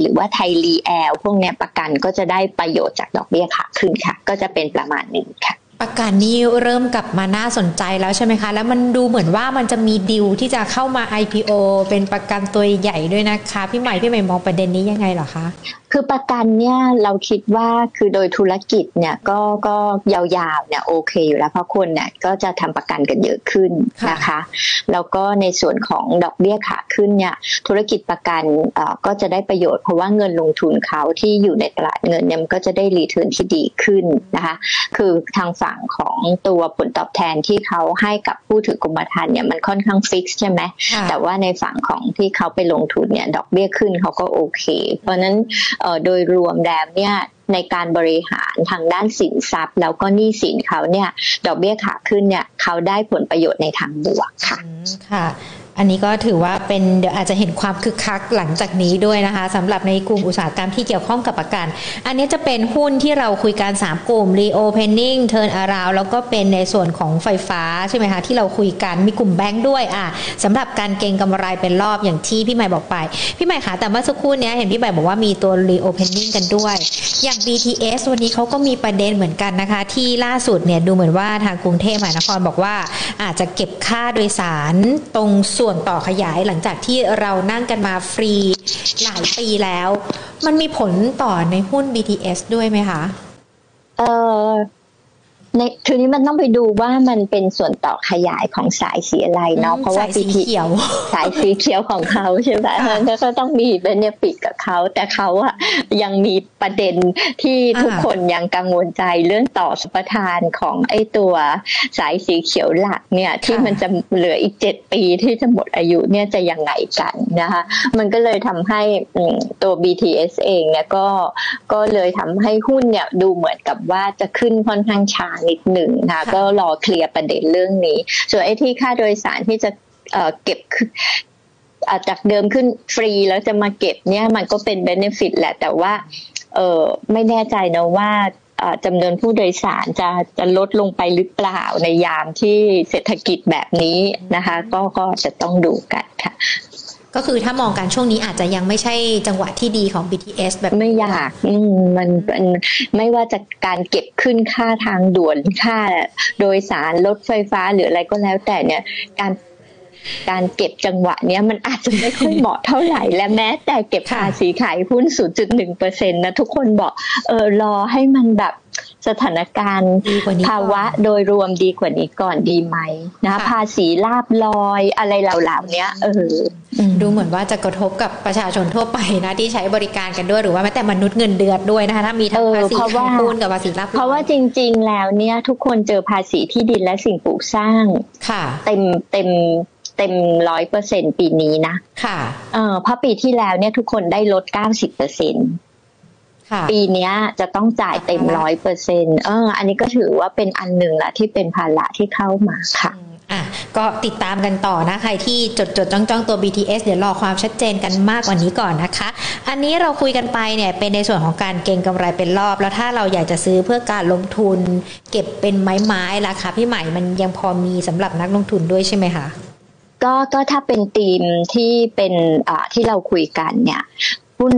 หรือว่าไทยรีแอลพวกนี้ประกันก็จะได้ประโยชน์จากดอกเบี้ยขาขึ้นค่ะ ก็จะเป็นประมาณนี้ค่ะประกันนี้เริ่มกลับมาน่าสนใจแล้วใช่ไหมคะ แล้วมันดูเหมือนว่ามันจะมีดิวที่จะเข้ามา IPO เป็นประกันตัวใหญ่ด้วยนะคะ พี่ใหม่พี่ใหม่มองประเด็นนี้ยังไงเหรอคะคือประกันเนี่ยเราคิดว่าคือโดยธุรกิจเนี่ยก็ก็ยาวๆเนี่ยโอเคอยู่แล้วเพราะคนเนี่ยก็จะทำประกันกันเยอะขึ้นนะคะแล้วก็ในส่วนของดอกเบี้ยขาขึ้นเนี่ยธุรกิจประกันก็จะได้ประโยชน์เพราะว่าเงินลงทุนเขาที่อยู่ในตลาดเงินเนี่ยมันก็จะได้ return ที่ดีขึ้นนะคะคือทางฝั่งของตัวผลตอบแทนที่เขาให้กับผู้ถือกรมธรรม์เนี่ยมันค่อนข้าง fix ใช่ไหมแต่ว่าในฝั่งของที่เขาไปลงทุนเนี่ยดอกเบี้ยขึ้นเขาก็โอเค เพราะนั้นโดยรวมแล้วเนี่ยในการบริหารทางด้านสินทรัพย์ แล้วก็หนี้สินเขาเนี่ยดอกเบี้ยขาขึ้นเนี่ยเขาได้ผลประโยชน์ในทางบวกค่ะค่ะ อันนี้ก็ถือว่าเป็นเดี๋ยวอาจจะเห็นความคึกคักหลังจากนี้ด้วยนะคะสำหรับในกลุ่มอุตสาหกรรมที่เกี่ยวข้องกับประกัน อันนี้จะเป็นหุ้นที่เราคุยกัน 3 กลุ่ม reopening turn around แล้วก็เป็นในส่วนของไฟฟ้าใช่ไหมคะที่เราคุยกันมีกลุ่มแบงค์ด้วยอะสำหรับการเก็งกำไรเป็นรอบอย่างที่พี่ใหม่บอกไป พี่ใหม่คะแต่เมื่อสักครู่นี้เห็นพี่ใหม่บอกว่ามีตัว reopening กันด้วย อย่าง BTS วันนี้เขาก็มีประเด็นเหมือนกันนะคะ ที่ล่าสุดเนี่ยดูเหมือนว่าทางกรุงเทพมหานครบอกว่า อาจจะเก็บค่าโดยสารตรงส่วนวนต่อขยายหลังจากที่เรานั่งกันมาฟรีหลายปีแล้ว มันมีผลต่อในหุ้น BTS ด้วยไหมคะ เออ ในทีนี้มันต้องไปดูว่ามันเป็นส่วนต่อขยายของสายสีอะไรเนาะเพราะว่าสีเขียว สายสีเขียวของเขาใช่ไหมแล้วก็ต้องมีเบเนฟิตกับเขาแต่เขาอะยังมีประเด็นที่ทุกคนยังกังวลใจเรื่องต่อสปทานของไอ้ตัวสายสีเขียวหลักเนี่ยที่มันจะเหลืออีกเจ็ดปีที่จะหมดอายุเนี่ยจะยังไงกันนะคะมันก็เลยทำให้ตัว BTS เองเนี่ยก็ก็เลยทำให้หุ้นเนี่ยดูเหมือนกับว่าจะขึ้นค่อนข้างช้านิดหนึ่งนะก็รอเคลียร์ประเด็นเรื่องนี้ ส่วนไอ้ที่ค่าโดยสารที่จะเก็บจากเดิมขึ้นฟรีแล้วจะมาเก็บเนี่ยมันก็เป็นเบนฟิตแหละ แต่ว่าเออไม่แน่ใจนะว่าจำนวนผู้โดยสารจะจะลดลงไปหรือเปล่าในยามที่เศรษฐกิจแบบนี้นะคะ ก็ก็จะต้องดูกันค่ะ ก็คือถ้ามองการช่วงนี้อาจจะยังไม่ใช่จังหวะที่ดีของ BTS แบบไม่อยากมันมันไม่ว่าจะการเก็บขึ้นค่าทางด่วนค่าโดยสารรถไฟฟ้าหรืออะไรก็แล้วแต่เนี่ยการการเก็บจังหวะเนี้ยมันอาจจะไม่ค่อยเหมาะเท่าไหร่ และแม้แต่เก็บภาษีขายหุ้น 0.1เปอร์เซ็นต์นะทุกคนบอกเออรอให้มันแบบ สถานการณ์ภาวะโดยรวมดีกว่านี้ก่อนดีไหมนะภาษีลาบลอยอะไรเหล่าๆเนี้ยเออดูเหมือนว่าจะกระทบกับประชาชนทั่วไปนะที่ใช้บริการกันด้วยหรือว่าแม้แต่มนุษย์เงินเดือนด้วยนะคะถ้ามีทั้งภาษีคูณกับภาษีรับเพราะว่าจริง ๆ แล้วเนี่ยทุกคนเจอภาษีที่ดินและสิ่งปลูกสร้างค่ะ เต็มเต็มเต็มร้อยเปอร์เซ็นปีนี้นะ ค่ะ เออเพราะปีที่แล้วเนี่ยทุกคนได้ลดเก้าสิบเปอร์เซ็น ปีนี้จะต้องจ่ายเต็มร้อยเปอร์เซ็นเออ อันนี้ก็ถือว่าเป็นอันหนึ่งละที่เป็นภาระที่เข้ามาค่ะอะก็ติดตามกันต่อนะ ใครที่จดจดจ้องจ้องตัว BTS เดี๋ยวรอความชัดเจนกันมากกว่านี้ก่อนนะคะ อันนี้เราคุยกันไปเนี่ยเป็นในส่วนของการเก็งกำไรเป็นรอบ แล้วถ้าเราอยากจะซื้อเพื่อการลงทุน เก็บเป็นไม้ไม้ราคาพี่ใหม่มันยังพอมีสำหรับนักลงทุนด้วยใช่ไหมคะก็ก็ถ้าเป็นธีมที่เป็นอ่าที่เราคุยกันเนี่ย หุ้น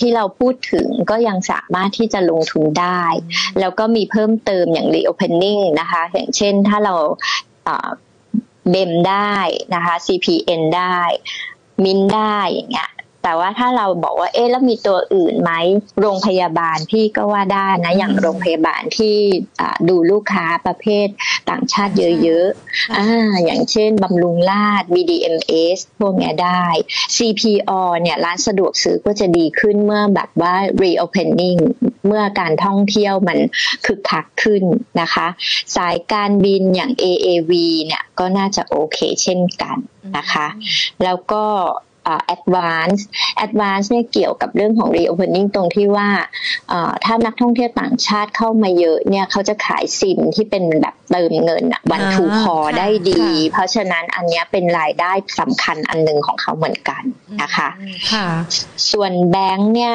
ที่เราพูดถึงก็ยังสามารถที่จะลงทุนได้ แล้วก็มีเพิ่มเติมอย่าง reopening นะคะ อย่างเช่นถ้าเราเบมได้นะคะ CPN ได้มินได้อย่างเงี้ย แต่ว่าถ้าเราบอกว่าเอ๊ะแล้วมีตัวอื่นไหมโรงพยาบาลพี่ก็ว่าได้นะอย่างโรงพยาบาลที่ดูลูกค้าประเภทต่างชาติเยอะๆอ่าอย่างเช่นบำรุงราด BDMS พวกนี้ได้ CPO เนี่ยร้านสะดวกซื้อก็จะดีขึ้นเมื่อแบบว่า reopening เมื่อการท่องเที่ยวมันคึกคักขึ้นนะคะ สายการบินอย่าง AAV เนี่ยก็น่าจะโอเคเช่นกันนะคะ แล้วก็ advance advance เนี่ยเกี่ยวกับเรื่องของ reopening ตรงที่ว่าถ้านักท่องเที่ยวต่างชาติเข้ามาเยอะเนี่ยเขาจะขายซิมที่เป็นแบบเติมเงินวันทูคอได้ดี เพราะฉะนั้นอันนี้เป็นรายได้สำคัญอันหนึ่งของเขาเหมือนกันนะคะ ส่วนแบงค์เนี่ย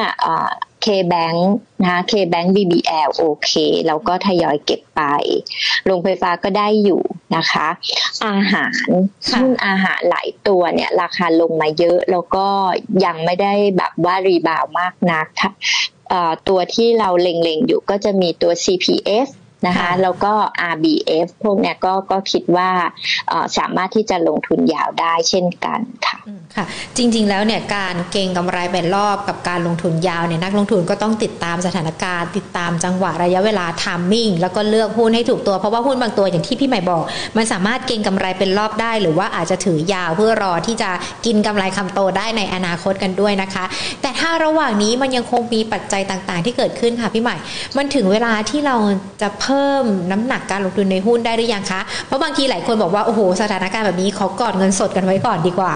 K-Bank นะ K-Bank BBL โอเคแล้วก็ทยอยเก็บไป โรงไฟฟ้าก็ได้อยู่นะคะ อาหารหุ้นอาหารหลายตัวเนี่ยราคาลงมาเยอะแล้วก็ยังไม่ได้แบบว่ารีบาวมากนักตัวที่เราเล็งๆอยู่ก็จะมีตัว CPF นะคะแล้วก็ RBF พวกเนี้ยก็ก็คิดว่าสามารถที่จะลงทุนยาวได้เช่นกันค่ะค่ะ จริงๆแล้วเนี่ยการเก็งกำไรเป็นรอบกับการลงทุนยาวเนี่ยนักลงทุนก็ต้องติดตามสถานการณ์ ติดตามจังหวะระยะเวลาทามมิ่งแล้วก็เลือกหุ้นให้ถูกตัวเพราะว่าหุ้นบางตัวอย่างที่พี่ใหม่บอก มันสามารถเก็งกำไรเป็นรอบได้ หรือว่าอาจจะถือยาวเพื่อรอที่จะกินกำไรคำโตได้ในอนาคตกันด้วยนะคะ แต่ถ้าระหว่างนี้มันยังคงมีปัจจัยต่างๆ ที่เกิดขึ้นค่ะพี่ใหม่ มันถึงเวลาที่เราจะเพิ่มน้ำหนักการลงทุนในหุ้นได้หรือยังคะ เพราะบางทีหลายคนบอกว่า โอ้โห สถานการณ์แบบนี้เขากอดเงินสดกันไว้ก่อนดีกว่า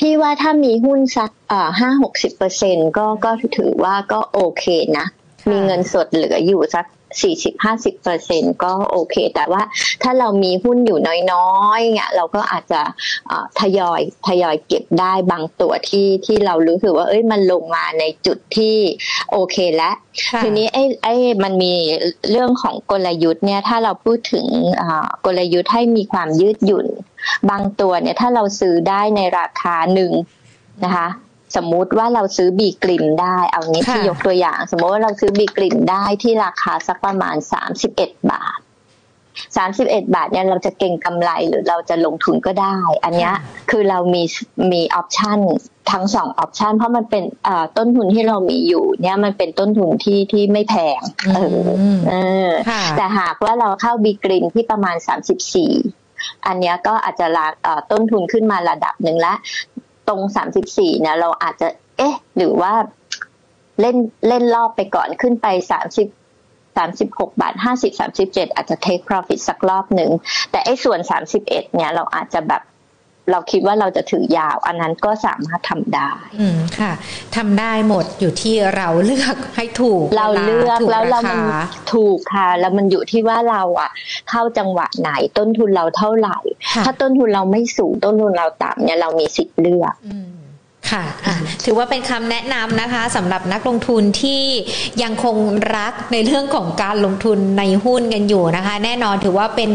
พี่ว่าถ้ามีหุ้นสักห้าหกสิบเปอร์เซ็นก็ก็ถือว่าก็โอเคนะ มีเงินสดเหลืออยู่สัก สี่สิบห้าสิบเปอร์เซ็นก็โอเค แต่ว่าถ้าเรามีหุ้นอยู่น้อยๆเนี่ยเราก็อาจจะทยอยทยอยเก็บได้บางตัวที่ที่เรารู้สึกว่าเอ้ยมันลงมาในจุดที่โอเคแล้วทีนี้ไอ้ไอ้มันมีเรื่องของกลยุทธ์เนี่ยถ้าเราพูดถึงกลยุทธ์ให้มีความยืดหยุ่น บางตัวเนี่ยถ้าเราซื้อได้ในราคาหนึ่งนะคะ สมมุติว่าเราซื้อบีกลิ่นได้ เอางี้ที่ยกตัวอย่าง สมมติว่าเราซื้อบีกลิ่นได้ที่ราคาสักประมาณสามสิบเอ็ดบาทสามสิบเอ็ดบาทเนี่ยเราจะเก่งกำไรหรือเราจะลงทุนก็ได้ อันนี้คือเรามีมี option ทั้งสอง option เพราะมันเป็นต้นทุนที่เรามีอยู่ เนี่ยมันเป็นต้นทุนที่ที่ไม่แพงเออเออแต่หากว่าเราเข้าบีกริมที่ประมาณสามสิบสี่อันนี้ก็อาจจะลากต้นทุนขึ้นมาระดับหนึ่งแล้ว ตรงสามสิบสี่เนี่ยเราอาจจะ เอ๊ะ หรือว่าเล่นเล่นรอบไปก่อนขึ้นไปสามสิบสามสิบหกบาทห้าสิบสามสิบเจ็ดอาจจะ take profit สักรอบหนึ่ง แต่ไอ้ส่วนสามสิบเอ็ดเนี่ยเราอาจจะแบบ เราคิดว่าเราจะถือยาว อันนั้นก็สามารถทำได้ อืมค่ะทำได้หมดอยู่ที่เราเลือกให้ถูก เราเลือกแล้วเรามันถูกค่ะ แล้วมันอยู่ที่ว่าเราอะ เข้าจังหวะไหนต้นทุนเราเท่าไหร่ ถ้าต้นทุนเราไม่สูงต้นทุนเราต่ำเนี่ยเรามีสิทธิ์เลือก ค่ะะถือว่าเป็นคำแนะนำนะคะสำหรับนักลงทุนที่ยังคงรักในเรื่องของการลงทุนในหุ้นกันอยู่นะคะ แน่นอนถือว่าเป็น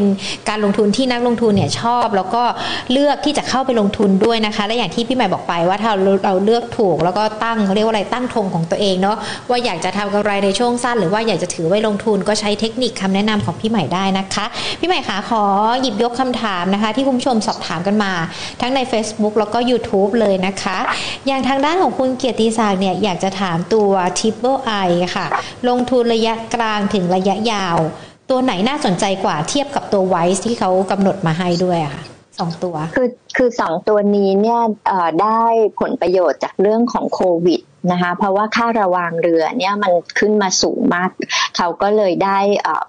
การลงทุนที่นักลงทุนเนี่ยชอบ แล้วก็เลือกที่จะเข้าไปลงทุนด้วยนะคะ และอย่างที่พี่ใหม่บอกไปว่าถ้าเราเลือกถูก แล้วก็ตั้งเขาเรียกว่าอะไรตั้งธงของตัวเองเนาะว่าอยากจะทำกำไรในช่วงสั้น หรือว่าอยากจะถือไว้ลงทุนก็ใช้เทคนิคคำแนะนำของพี่ใหม่ได้นะคะ พี่ใหม่คะขอหยิบยกคำถามนะคะ ที่คุณผู้ชมสอบถามกันมา ทั้งใน Facebook แล้วก็ YouTube เลยนะคะอย่างทางด้านของคุณเกียรติศักดิ์เนี่ยอยากจะถามตัว Triple I ค่ะ ลงทุนระยะกลางถึงระยะยาว ตัวไหนน่าสนใจกว่าเทียบกับตัวไวซ์ที่เขากำหนดมาให้ด้วยค่ะสองตัวคือคือสองตัวนี้เนี่ยได้ผลประโยชน์จากเรื่องของโควิด นะคะเพราะว่าค่าระวางเรือเนี่ยมันขึ้นมาสูงมาก เขาก็เลยได้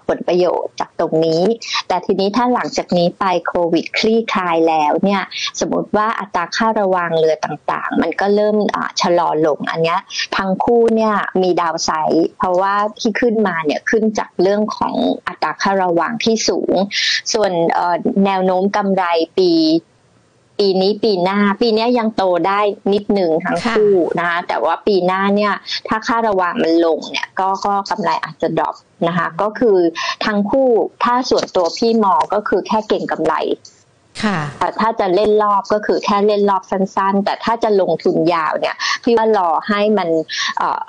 ผลประโยชน์จากตรงนี้ แต่ทีนี้ถ้าหลังจากนี้ไปโควิดคลี่คลายแล้วเนี่ยสมมติว่าอัตราค่าระวางเรือต่างๆ มันก็เริ่มชะลอลงอันนี้ทั้งคู่เนี่ยมีดาวไซด์เพราะว่าที่ขึ้นมาเนี่ยขึ้นจากเรื่องของอัตราค่าระวางที่สูง ส่วนแนวโน้มกำไรปี ปีนี้ปีหน้า ปีนี้ยังโตได้นิดหนึ่งทั้งคู่นะคะแต่ว่าปีหน้าเนี่ยถ้าค่าระวางมันลงเนี่ยก็ก็กำไรอาจจะดรอปนะคะก็คือทั้งคู่ถ้าส่วนตัวพี่มองก็คือแค่เก่งกำไรค่ะแต่ถ้าจะเล่นรอบก็คือแค่เล่นรอบสั้นๆ แต่ถ้าจะลงทุนยาวเนี่ยพี่ว่ารอให้มันเอ่อ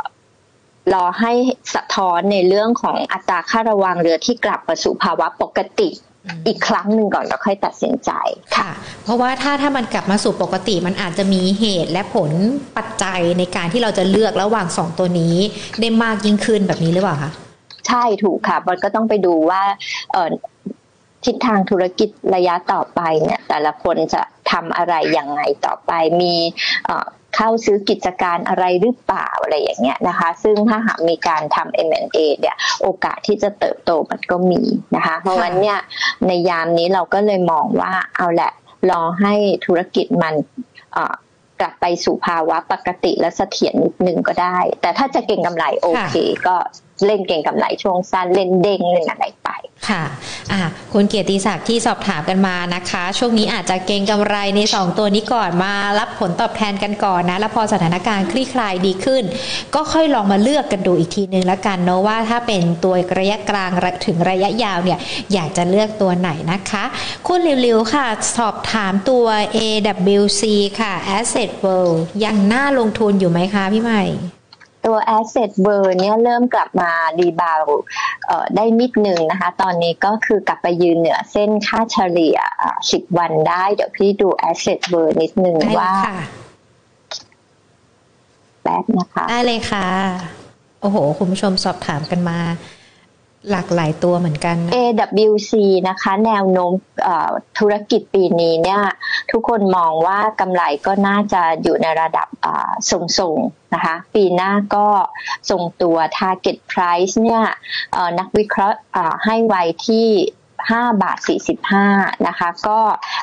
รอให้สะท้อนในเรื่องของอัตราค่าระวังเรือที่กลับมาสู่ภาวะปกติ อีกครั้งหนึ่งก่อนแล้วค่อยตัดสินใจค่ะ เพราะว่าถ้าถ้ามันกลับมาสู่ปกติมันอาจจะมีเหตุและผลปัจจัยในการที่เราจะเลือกระหว่างสองตัวนี้ได้มากยิ่งขึ้นแบบนี้หรือเปล่าคะใช่ถูกค่ะมันก็ต้องไปดูว่าเออทิศทางธุรกิจระยะต่อไปเนี่ย แต่ละคนจะทำอะไรยังไงต่อไปมี เข้าซื้อกิจการอะไรหรือเปล่าอะไรอย่างเงี้ยนะคะ ซึ่งถ้าหากมีการทำ M&A เนี่ยโอกาสที่จะเติบโตมันก็มีนะคะ เพราะงั้นเนี่ยในยามนี้เราก็เลยมองว่าเอาแหละรอให้ธุรกิจมันกลับไปสู่ภาวะปกติและเสถียรนิดนึงก็ได้ แต่ถ้าจะเก่งกำไรโอเคก็ เล่นเก่งกำไรช่วงสั้นเล่นเด้งเล่นอะไรไปค่ะอ่าคุณเกียรติศักดิ์ที่สอบถามกันมานะคะ ช่วงนี้อาจจะเก่งกำไรใน 2 ตัวนี้ก่อนมารับผลตอบแทนกันก่อนนะ แล้วพอสถานการณ์คลี่คลายดีขึ้น ก็ค่อยลองมาเลือกกันดูอีกทีนึงล้วกันเนาะว่าถ้าเป็นตัวระยะกลางถึงระยะยาวเนี่ยอยากจะเลือกตัวไหนนะคะ คุณริวๆค่ะ สอบถามตัว AWC ค่ะ Asset World ยังน่าลงทุนอยู่ไหมคะพี่ใหม่ ตัว asset burn เนี่ยเริ่มกลับมารีบาวได้นิดหนึ่งนะคะ ตอนนี้ก็คือกลับไปยืนเหนือเส้นค่าเฉลี่ย 10 วันได้ เดี๋ยวพี่ดู asset burn นิดหนึ่งว่าแป๊บนะคะ ได้เลยค่ะ โอ้โห คุณผู้ชมสอบถามกันมา หลากหลายตัวเหมือนกัน AWC นะคะ แนวโน้มธุรกิจปีนี้เนี่ยทุกคนมองว่ากำไรก็น่าจะอยู่ในระดับสูงๆนะคะ ปีหน้าก็ทรงตัว Target Price เนี่ยนักวิเคราะห์ให้ไว้ที่ 5 บาท 45 นะคะ ก็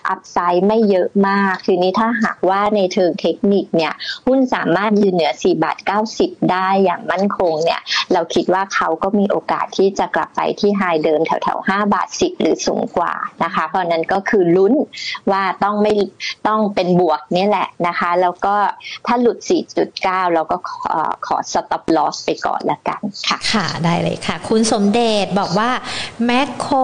อัพไซด์ไม่เยอะมากทีนี้ถ้าหากว่าในเชิงเทคนิคเนี่ย หุ้นสามารถยืนเหนือ 4 บาท 90 ได้อย่างมั่นคงเนี่ย เราคิดว่าเขาก็มีโอกาสที่จะกลับไปที่ไฮเดิมแถวๆ 5 บาท 10 หรือสูงกว่านะคะ เพราะนั้นก็คือลุ้นว่าต้องไม่ต้องเป็นบวกนี่แหละนะคะ แล้วก็ถ้าหลุด 4.9 เราก็ขอ stop loss ไปก่อนละกันค่ะ ค่ะ ได้เลยค่ะ คุณสมเด็จบอกว่าแมคโคร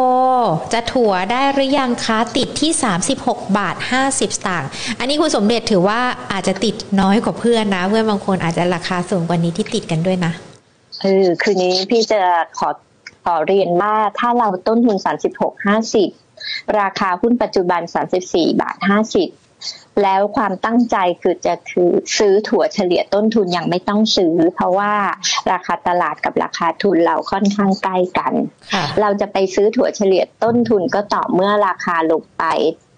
จะถั่วได้หรือยังคะติดที่ 36 บาท 50 สตางค์อันนี้คุณสมเด็จถือว่าอาจจะติดน้อยกว่าเพื่อนนะ เพื่อนบางคนอาจจะราคาสูงกว่านี้ที่ติดกันด้วยนะเออคืนนี้พี่จะขอขอเรียนว่าถ้าเราต้นทุน 36 50 ราคาหุ้นปัจจุบัน 34 บาท 50 แล้วความตั้งใจคือจะคือซื้อถั่วเฉลี่ยต้นทุนยังไม่ต้องซื้อ เพราะว่าราคาตลาดกับราคาทุนเราค่อนข้างใกล้กัน เราจะไปซื้อถั่วเฉลี่ยต้นทุนก็ต่อเมื่อราคาลงไป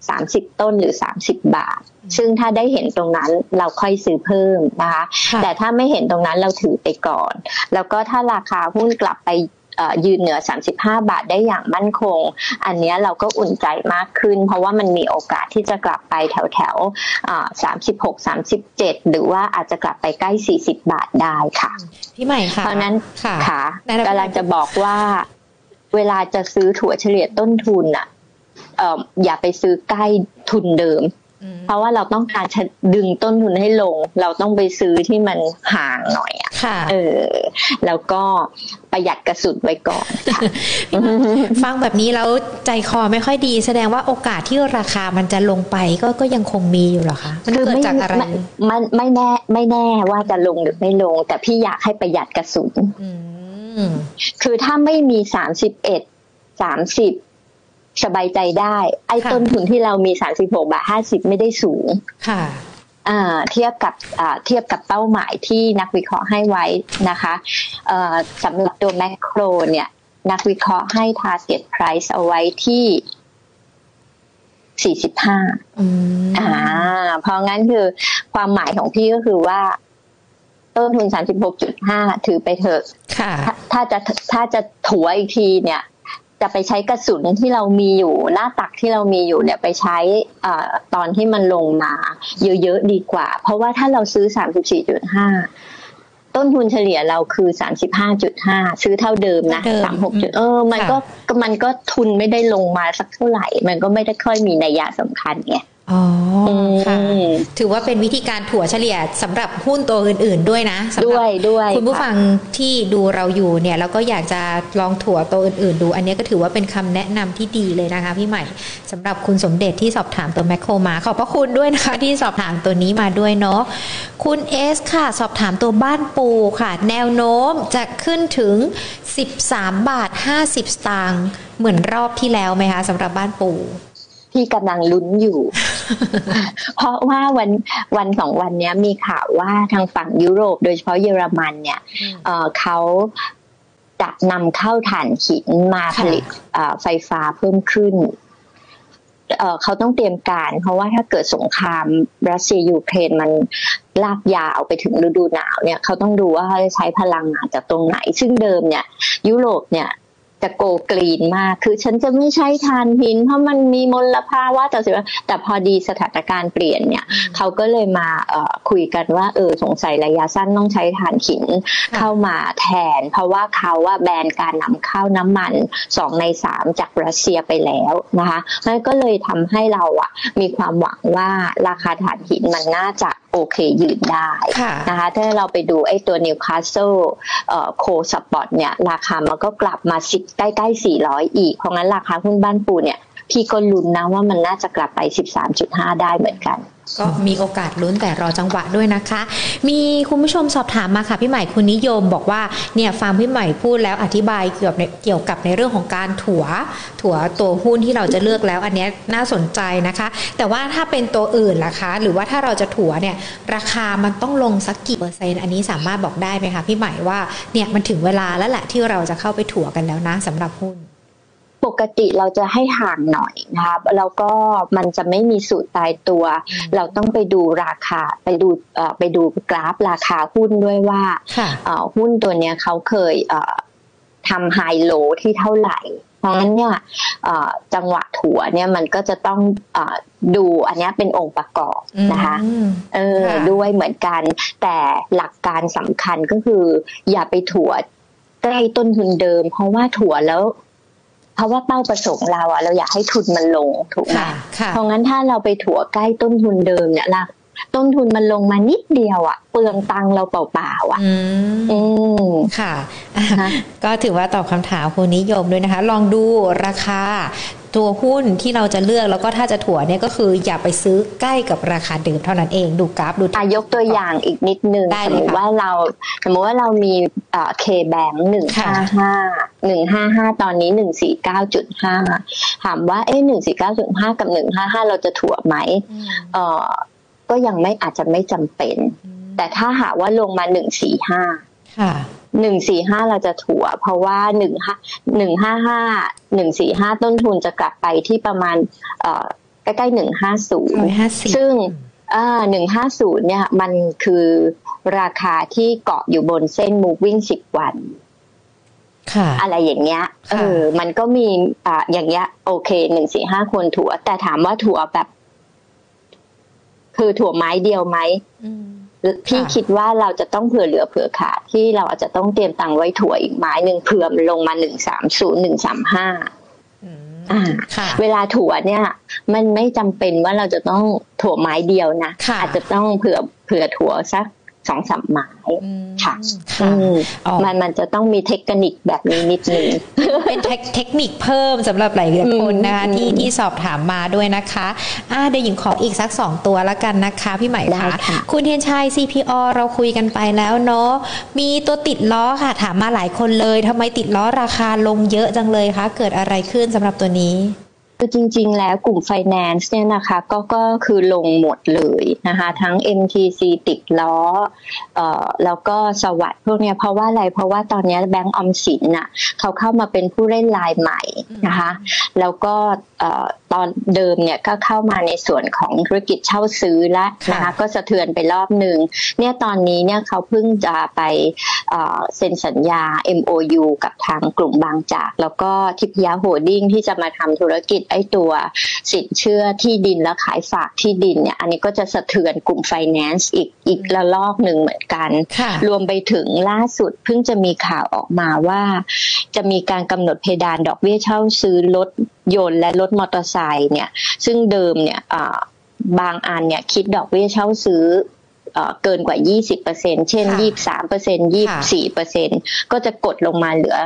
สามสิบต้นหรือสามสิบบาท ซึ่งถ้าได้เห็นตรงนั้นเราค่อยซื้อเพิ่มนะคะ แต่ถ้าไม่เห็นตรงนั้นเราถือไปก่อน แล้วก็ถ้าราคาหุ้นกลับไป ยืนเหนือ 35 บาทได้อย่างมั่นคง อันนี้เราก็อุ่นใจมากขึ้น เพราะว่ามันมีโอกาสที่จะกลับไปแถวแถว36 37หรือว่าอาจจะกลับไปใกล้40บาทได้ค่ะ พี่ใหม่ค่ะ เพราะนั้นค่ะกำลังจะบอกว่าเวลาจะซื้อถั่วเฉลี่ยต้นทุนอะอย่าไปซื้อใกล้ทุนเดิม เพราะว่าเราต้องการจะดึงต้นทุนให้ลง เราต้องไปซื้อที่มันห่างหน่อยอะค่ะเออ แล้วก็ประหยัดกระสุนไว้ก่อนค่ะฟังแบบนี้แล้วใจคอไม่ค่อยดี แสดงว่าโอกาสที่ราคามันจะลงไปก็ก็ยังคงมีอยู่เหรอคะมันคือเกิดไม่จากอะไรไม่มันไม่แน่ไม่แน่ว่าจะลงหรือไม่ลง แต่พี่อยากให้ประหยัดกระสุนอืมคือถ้าไม่มีสามสิบเอ็ดสามสิบ สบายใจได้ ไอ้ค่ะต้นทุนที่เรามีสามสิบหกบาทห้าสิบไม่ได้สูง ค่ะอ่าเทียบกับอ่าเทียบกับเป้าหมายที่นักวิเคราะห์ให้ไว้นะคะเอ่อสำหรับตัวแมคโครเนี่ยนักวิเคราะห์ให้ target price เอาไว้ที่45อืมอ่า เพราะงั้นคือความหมายของพี่ก็คือว่าต้นทุน36.5ถือไปเถอะ ค่ะถ้าถ้าจะถ้าจะถัวอีกทีเนี่ย จะไปใช้กระสุนที่เรามีอยู่ หน้าตักที่เรามีอยู่เนี่ยไปใช้อ่าตอนที่มันลงมา เยอะๆดีกว่า เพราะว่าถ้าเราซื้อ 34.5 ต้นทุนเฉลี่ยเราคือ 35.5 ซื้อเท่าเดิมนะเดิม36จุดเออ มันก็มันก็ทุนไม่ได้ลงมาสักเท่าไหร่ มันก็ไม่ได้ค่อยมีนัยยะสำคัญไง อ๋ออมค่ะถือว่าเป็นวิธีการถั่วเฉลี่ยสำหรับหุ้นตัวอื่น ๆ ด้วยนะสำหรับด้วยด้วยคุณผู้ค่ะฟังที่ดูเราอยู่เนี่ยแล้วก็อยากจะลองถั่วตัวอื่น ๆ ดู อันนี้ก็ถือว่าเป็นคำแนะนำที่ดีเลยนะคะพี่ใหม่สำหรับคุณสมเด็จที่สอบถามตัวแมคโครมา ขอบพระคุณด้วยนะคะ ที่สอบถามตัวนี้มาด้วยเนาะคุณเอสค่ะ สอบถามตัวบ้านปูค่ะ แนวโน้มจะขึ้นถึง 13 บาท 50 สตางค์เหมือนรอบที่แล้วไหมคะสำหรับบ้านปู พี่กำลังลุ้นอยู่ เพราะว่าวันวันสองวันเนี้ยมีข่าวว่าทางฝั่งยุโรป โดยเฉพาะเยอรมันเนี่ยเอ่อเขาจะนำเข้าถ่านหินมาผค่ะลิตเอ่อไฟฟ้าเพิ่มขึ้นเอ่อเขาต้องเตรียมการ เพราะว่าถ้าเกิดสงครามรัสเซียยูเครนมันลากยาวไปถึงฤดูหนาวเนี่ยเขาต้องดูว่าเขาจะใช้พลังงานจากตรงไหน ซึ่งเดิมเนี่ย ยุโรปเนี่ย จะโกกรีนมาก คือฉันจะไม่ใช้ทานหิน เพราะมันมีมลภาวะต่อสิ่งแวดล้อมแต่พอดีสถานการณ์เปลี่ยนเนี่ย เขาก็เลยมาเอ่อคุยกันว่า เออสงสัยระยะสั้นต้องใช้ถ่านหินค่ะเข้ามาแทน เพราะว่าเขาว่าแบนการนำเข้าน้ำมันสองในสามจากรัสเซียไปแล้วนะคะนั่นก็เลยทำให้เราอะมีความหวังว่าราคาถ่านหินมันน่าจะโอเคยืนได้ค่ะนะคะถ้าเราไปดูไอ้ตัว Newcastle coal spot เนี่ย ราคามันก็กลับมาสิใกล้ๆ400 อีก เพราะงั้นราคาหุ้นบ้านปูเนี่ย พี่ก็ลุ้นนะว่ามันน่าจะกลับไป 13.5 ได้เหมือนกัน ก็มีโอกาสลุ้นแต่รอจังหวะด้วยนะคะ มีคุณผู้ชมสอบถามมาค่ะพี่ใหม่คุณนิยมบอกว่าเนี่ยฟังพี่ใหม่พูดแล้วอธิบายเกี่ยวกับในเกี่ยวกับในเรื่องของการถัวถัวตัวหุ้นที่เราจะเลือกแล้ว อันนี้น่าสนใจนะคะ แต่ว่าถ้าเป็นตัวอื่นล่ะคะ หรือว่าถ้าเราจะถัวเนี่ยราคามันต้องลงสักกี่เปอร์เซ็นต์อันนี้สามารถบอกได้ไหมคะพี่ใหม่ว่าเนี่ยมันถึงเวลาแล้วแหละที่เราจะเข้าไปถัวกันแล้วนะสำหรับหุ้น ปกติเราจะให้ห่างหน่อยนะคะแล้วก็มันจะไม่มีสูตรตายตัว เราต้องไปดูราคาไปดูเอ่อไปดูกราฟราคาหุ้นด้วยว่าค่ะเอ่อหุ้นตัวเนี้ยเขาเคยเอ่อทำไฮโลที่เท่าไหร่เพราะฉะนั้นเนี่ยเอ่อจังหวะถัวเนี่ยมันก็จะต้องเออดูอันเนี้ยเป็นองค์ประกอบนะคะอืมเออค่ะด้วยเหมือนกัน แต่หลักการสำคัญก็คือ อย่าไปถัวใกล้ต้นทุนเดิม เพราะว่าถัวแล้ว เพราะว่าเป้าประสงค์เราอะเราอยากให้ทุนมันลงถูกไหมค่ะค่ะเพราะงั้นถ้าเราไปถัวใกล้ต้นทุนเดิมเนี่ยละต้นทุนมันลงมานิดเดียวอะเปลืองตังค์เราเปล่าๆอะอืมอืมค่ะนะคะก็ถือว่าตอบคำถามคุณนิยมด้วยนะคะ ลองดูราคา ตัวหุ้นที่เราจะเลือกแล้วก็ถ้าจะถั่วเนี่ยก็คืออย่าไปซื้อใกล้กับราคาเดิมเท่านั้นเองดูกราฟดูอายกตัวอย่างอีกนิดนึงได้สมเลยมติค่ะว่าเราสมมติว่าเรามีเคแบงหนึ่งค่ะห้าห้าหนึ่งห้าห้าตอนนี้หนึ่งสี่เก้าจุดห้าถามว่าเอ๊ะหนึ่งสี่เก้าจุดห้ากับหนึ่งห้าห้าเราจะถั่วไหมอืมเอ่อก็ยังไม่อาจจะไม่จำเป็น แต่ถ้าหากว่าลงมาหนึ่งสี่ห้า ค่ะหนึ่งสี่ห้าเราจะถัวเพราะว่าหนึ่งห้าหนึ่งห้าห้าหนึ่งสี่ห้าต้นทุนจะกลับไปที่ประมาณเอ่อใกล้ๆหนึ่งห้าศูนร้ย์อยห้าสิบซึ่งหนึ่งห้าศูนย์เนี่ยมันคือราคาที่เกาะอยู่บนเส้น moving สิบวันค่ะอะไรอย่างเงี้ยค่ะเออ มันก็มีอ่าอย่างเงี้ย โอเคหนึ่งสี่ห้าควรถั่ว แต่ถามว่าถั่วแบบ คือถั่วไม้เดียวไหมอืม พี่ค่ะคิดว่าเราจะต้องเผื่อเหลือเผื่อขาดที่เราอาจจะต้องเตรียมตังค์ไว้ถั่วอีกไม้หนึ่งเผื่อมันลงมาหนึ่งสามศูนย์หนึ่งสามห้าอืมอ่าเวลาถั่วเนี่ย มันไม่จำเป็นว่าเราจะต้องถั่วไม้เดียวนะอาจจะต้องเผื่อเผื่อถั่วสัก สองสามไม้ค่ะมันมันจะต้องมีเทคนิคแบบนี้นิดนึงเป็นเทคนิคเพิ่มสำหรับหลายคนนะคะที่ที่สอบถามมาด้วยนะคะอ่าเดี๋ยวหญิงขออีกสักสองตัวแล้วกันนะคะพี่ใหม่คะคุณเทียนชัย CPO เราคุยกันไปแล้วเนาะมีตัวติดล้อค่ะ ถามมาหลายคนเลยทำไมติดล้อราคาลงเยอะจังเลยคะ เกิดอะไรขึ้นสำหรับตัวนี้ คือจริง ๆ แล้วกลุ่มไฟแนนซ์เนี่ยนะคะก็ก็คือลงหมดเลยนะคะทั้ง MTC ติดล้อเอ่อแล้วก็สวัสด์พวกนี้เพราะว่าอะไรเพราะว่าตอนนี้แบงก์ออมสินน่ะเขาเข้ามาเป็นผู้เล่นรายใหม่นะคะแล้วก็เอ่อตอนเดิมเนี่ยก็เข้ามาในส่วนของธุรกิจเช่าซื้อแล้วนะคะก็สะเทือนไปรอบหนึ่งเนี่ยตอนนี้เนี่ยเขาเพิ่งจะไปเซ็นสัญญา MOU กับทางกลุ่มบางจาก แล้วก็ทิพย Holding ที่จะมาทำธุรกิจไอ้ตัวสินเชื่อที่ดินและขายฝากที่ดินเนี่ยอันนี้ก็จะสะเทือนกลุ่มไฟแนนซ์อีกอีกระลอกหนึ่งเหมือนกัน รวมไปถึงล่าสุดเพิ่งจะมีข่าวออกมาว่า จะมีการกำหนดเพดานดอกเบี้ยเช่าซื้อรถยนต์และรถมอเตอร์ไซค์เนี่ยซึ่งเดิมเนี่ยบางอันเนี่ยคิดดอกเบี้ยเช่าซื้อ เกินกว่า 20%เช่น 23% 24%ก็จะกดลงมาเหลือ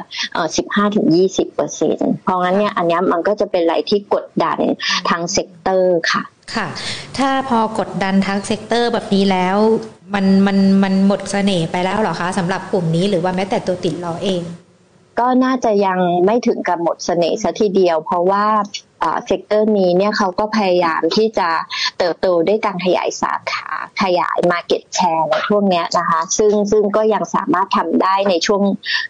15-20%เพราะงั้นเนี่ยอันนี้มันก็จะเป็นอะไรที่กดดันทาง sector ค่ะค่ะ ถ้าพอกดดันทาง sector แบบนี้แล้ว มันมันมันหมดเสน่ห์ไปแล้วหรอคะสำหรับกลุ่มนี้หรือว่าแม้แต่ตัวติดล้อเอง ก็น่าจะยังไม่ถึงกับหมดเสน่ห์ซะทีเดียว เพราะว่า sector นี้เนี่ยเขาก็พยายามที่จะเติบโตด้วยการขยายสาขาขยาย market share ในช่วงนี้นะคะ ซึ่งซึ่งก็ยังสามารถทำได้ในช่วง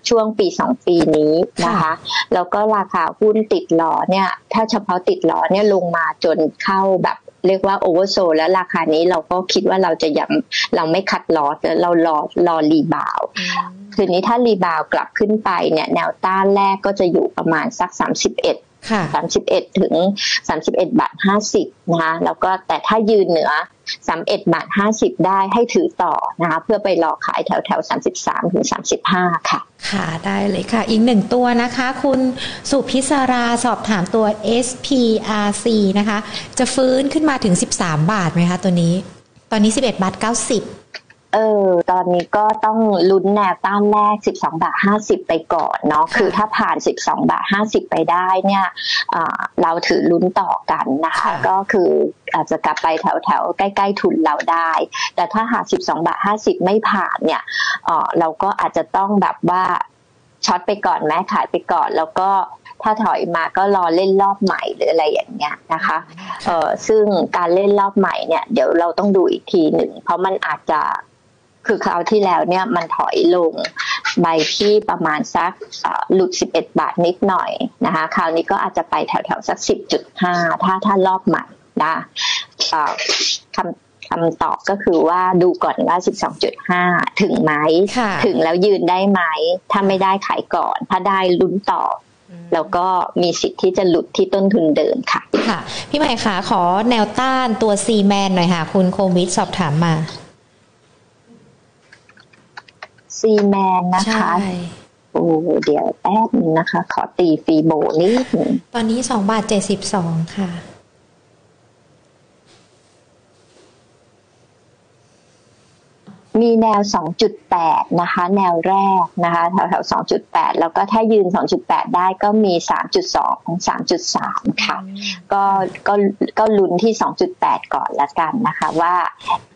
ช่วงปีสองปีนี้นะคะ แล้วก็ราคาหุ้นติดล้อเนี่ย ถ้าเฉพาะติดล้อเนี่ยลงมาจนเข้าแบบเรียกว่า oversold แล้วราคานี้เราก็คิดว่าเราจะยังเราไม่ cut loss เรารอรอ rebound คืนนี้ถ้า rebound กลับขึ้นไปเนี่ยแนวต้านแรกก็จะอยู่ประมาณสักสาม สิบเอ็ดสามสิบเอ็ดถึงสามสิบเอ็ดบาทห้าสิบนะคะแล้วก็แต่ถ้ายืนเหนือสามเอ็ดบาทห้าสิบได้ให้ถือต่อนะคะเพื่อไปรอขายแถวแถวสามสิบสามถึงสามสิบห้าค่ะ ค่ะได้เลยค่ะ อีกหนึ่งตัวนะคะ คุณสุพิศราสอบถามตัว SPRC นะคะ จะฟื้นขึ้นมาถึงสิบสามบาทไหมคะตัวนี้ ตอนนี้สิบเอ็ดบาทเก้าสิบ เออ ตอนนี้ก็ต้องลุ้นแนวต้านแรก 12 บาท 50 ไปก่อนเนาะ คือถ้าผ่าน 12 บาท 50 ไปได้เนี่ยเราถือลุ้นต่อกันนะคะ ก็คืออาจจะกลับไปแถวแถวใกล้ ๆ ทุนเราได้ แต่ถ้าหาก12 บาท 50 ไม่ผ่านเนี่ยเราก็อาจจะต้องแบบว่าช็อตไปก่อนแม้ขายไปก่อนแล้วก็ถ้าถอยมาก็รอเล่นรอบใหม่หรืออะไรอย่างเงี้ยนะคะเออซึ่งการเล่นรอบใหม่เนี่ย เดี๋ยวเราต้องดูอีกทีหนึ่ง เพราะมันอาจจะ คือคราวที่แล้วเนี่ยมันถอยลงใบที่ประมาณสักหลุด 11 บาทนิดหน่อยนะคะคราวนี้ก็อาจจะไปแถวๆสัก 10.5 ถ้าถ้ารอบใหม่นะคำคำตอบก็คือว่าดูก่อนว่า 12.5 ถึงไหม ถึงแล้วยืนได้ไหม ถ้าไม่ได้ขายก่อน ถ้าได้ลุ้นต่อแล้วก็มีสิทธิ์ที่จะหลุดที่ต้นทุนเดิมค่ะ ค่ะ พี่ใหม่คะขอแนวต้านตัวซีแมนหน่อยค่ะ คุณโควิดสอบถามมา ซีแมนนะคะโอ้เดี๋ยวแป๊บนึงนะคะ ขอตีฟีโบนิดนึงตอนนี้สองบาทเจ็ดสิบสองค่ะ มีแนว 2.8 นะคะ แนวแรกนะคะแถวแถว2.8 แล้วก็ถ้ายืน 2.8 ได้ก็มี 3.2 3.3 ค่ะ ก็ก็ก็ลุ้นที่ 2.8 ก่อนละกันนะคะว่า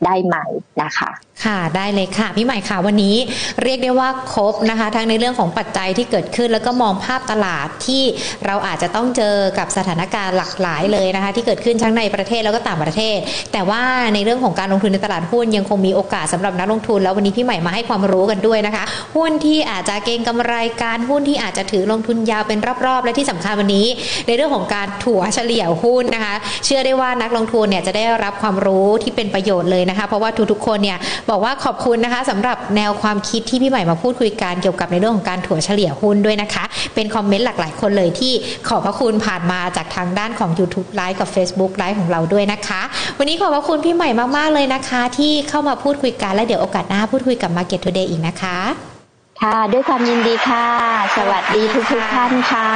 ได้ไหมนะคะค่ะได้เลยค่ะ พี่ใหม่ค่ะวันนี้เรียกได้ว่าครบนะคะ ทั้งในเรื่องของปัจจัยที่เกิดขึ้น แล้วก็มองภาพตลาดที่เราอาจจะต้องเจอกับสถานการณ์หลากหลายเลยนะคะ ที่เกิดขึ้นทั้งในประเทศแล้วก็ต่างประเทศ แต่ว่าในเรื่องของการลงทุนในตลาดหุ้นยังคงมีโอกาสสำหรับนักลงทุน แล้ววันนี้พี่ใหม่มาให้ความรู้กันด้วยนะคะ หุ้นที่อาจจะเก็งกำไรการหุ้นที่อาจจะถือลงทุนยาวเป็นรอบๆ และที่สำคัญวันนี้ ในเรื่องของการถั่วเฉลี่ยหุ้นนะคะ เชื่อได้ว่านักลงทุนเนี่ยจะได้รับความรู้ที่เป็นประโยชน์เลยนะคะ เพราะว่าทุกๆคนเนี่ยบอกว่าขอบคุณนะคะสำหรับแนวความคิดที่พี่ใหม่มาพูดคุยกันเกี่ยวกับในเรื่องของการถั่วเฉลี่ยหุ้นด้วยนะคะ เป็นคอมเมนต์หลากหลายคนเลยที่ขอบพระคุณผ่านมาจากทางด้านของ YouTube ไลฟ์กับ Facebook ไลฟ์ของเราด้วยนะคะ วันนี้ขอบพระคุณพี่ใหม่มากๆเลยนะคะ ที่เข้ามาพูดคุยกันและเดี๋ยวโอกาสหน้าพูดคุยกับ Market Today อีกนะคะ ค่ะ ด้วยความยินดีค่ะ สวัสดีทุกทุกท่านค่ะ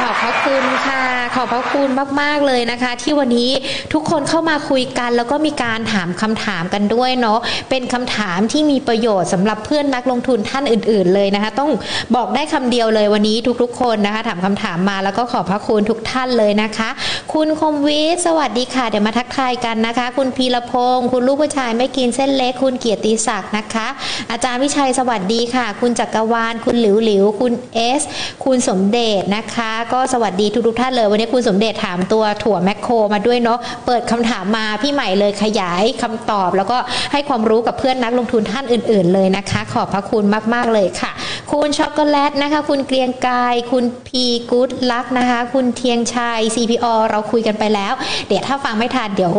ขอบพระคุณค่ะ ขอบพระคุณมาก ๆ เลยนะคะ ที่วันนี้ทุกคนเข้ามาคุยกันแล้วก็มีการถามคำถามกันด้วยเนาะเป็นคำถามที่มีประโยชน์สำหรับเพื่อนนักลงทุนท่านอื่น ๆ เลยนะคะ ต้องบอกได้คำเดียวเลยวันนี้ทุก ๆ คนนะคะ ถามคำถามมาแล้วก็ขอบพระคุณทุกท่านเลยนะคะ คุณคมวิทย์สวัสดีค่ะ เดี๋ยวมาทักทายกันนะคะ คุณพีรพงศ์คุณลูกผู้ชายไม่กินเส้นเล็กคุณเกียรติศักดิ์นะคะ อาจารย์วิชัยสวัสดีค่ะ คุณจักรวาล คุณหลิวหลิว คุณเอส คุณสมเด็จนะคะ ก็สวัสดีทุกๆท่านเลย วันนี้คุณสมเด็จถามตัวถั่วแมคโครมาด้วยเนาะ เปิดคำถามมาพี่ใหม่เลยขยายคำตอบ แล้วก็ให้ความรู้กับเพื่อนนักลงทุนท่านอื่น ๆ เลยนะคะ ขอบพระคุณมาก ๆ เลยค่ะ คุณช็อกโกแลตนะคะ คุณเกรียงกาย คุณพีกูดลักนะคะ คุณเทียงชัย CPO เราคุยกันไปแล้ว เดี๋ยวถ้าฟังไม่ทันเดี๋ยว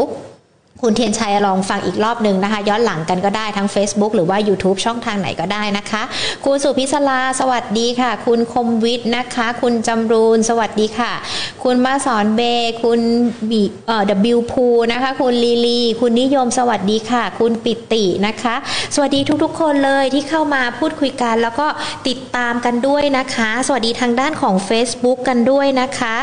คุณเทียนชัยลองฟังอีกรอบหนึ่งนะคะ ย้อนหลังกันก็ได้ทั้ง Facebook หรือว่า YouTube ช่องทางไหนก็ได้นะคะ คุณสุพิศลาสวัสดีค่ะ คุณคมวิทย์นะคะ คุณจำรูนสวัสดีค่ะ คุณมาสอนเบ คุณบีเอ่อ W พูนะคะ คุณลีลีคุณนิยมสวัสดีค่ะ คุณปิตินะคะ สวัสดีทุกๆ คนเลยที่เข้ามาพูดคุยกัน แล้วก็ติดตามกันด้วยนะคะ สวัสดีทางด้านของ Facebook กันด้วยนะคะ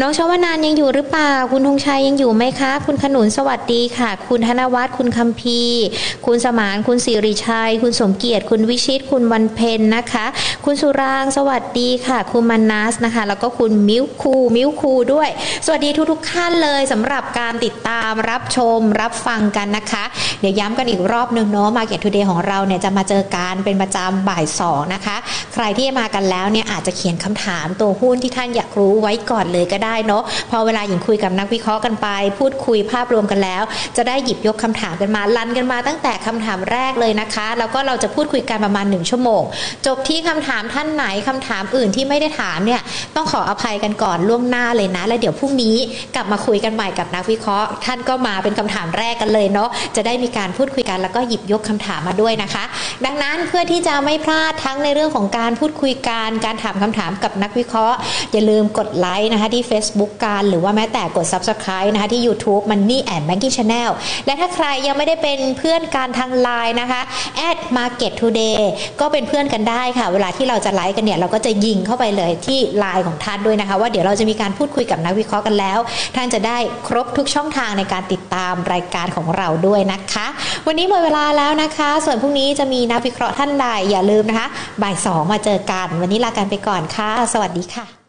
น้องชวนานยังอยู่หรือเปล่า คุณธงชัยยังอยู่ไหมคะ คุณขนุนสวัสดีค่ะคุณธนวัฒน์คุณคัมพีคุณสมานคุณสิริชัย คุณสมเกียรติ คุณวิชิต คุณวันเพ็ญนะคะ คุณสุรางสวัสดีค่ะ คุณมานัสนะคะ แล้วก็คุณมิวคูมิวคูด้วย สวัสดีทุกๆท่านเลยสำหรับการติดตามรับชมรับฟังกันนะคะ เดี๋ยวย้ำกันอีกรอบนึงเนาะ Market Today ของเราเนี่ยจะมาเจอกันเป็นประจำบ่ายสองนะคะ ใครที่มากันแล้วเนี่ยอาจจะเขียนคำถามตัวหุ้นที่ท่านอยากรู้ไว้ก่อนเลยก็ได้เนาะพอเวลาหญิงคุยกับนักวิเคราะห์กันไป พูดคุยภาพรวมกันแล้วจะได้หยิบยกคำถามกันมาลันกันมาตั้งแต่คำถามแรกเลยนะคะ แล้วก็เราจะพูดคุยกันประมาณหนึ่งชั่วโมง จบที่คำถามท่านไหนคำถามอื่นที่ไม่ได้ถามเนี่ยต้องขออภัยกันก่อนล่วงหน้าเลยนะ แล้วเดี๋ยวพรุ่งนี้กลับมาคุยกันใหม่กับนักวิเคราะห์ ท่านก็มาเป็นคำถามแรกกันเลยเนาะจะได้มีการพูดคุยกันแล้วก็หยิบยกคำถามมาด้วยนะคะ ดังนั้นเพื่อที่จะไม่พลาดทั้งในเรื่องของการพูดคุยกันการถามคำถามกับนักวิเคราะห์ อย่าลืมกดไลค์นะคะที่ Facebook กันหรือว่าแม้แต่กด Subscribe นะคะที่ YouTube Money and Banking Channel และถ้าใครยังไม่ได้เป็นเพื่อนกันทางไลน์นะคะ at market today ก็เป็นเพื่อนกันได้ค่ะ เวลาที่เราจะไลฟ์กันเนี่ย เราก็จะยิงเข้าไปเลยที่ไลน์ของท่านด้วยนะคะ ว่าเดี๋ยวเราจะมีการพูดคุยกับนักวิเคราะห์กันแล้ว ท่านจะได้ครบทุกช่องทางในการติดตามรายการของเราด้วยนะคะ วันนี้หมดเวลาแล้วนะคะ ส่วนพรุ่งนี้จะมีนักวิเคราะห์ท่านใดอย่าลืมนะคะบ่ายสองมาเจอกัน วันนี้ลากันไปก่อนค่ะ สวัสดีค่ะ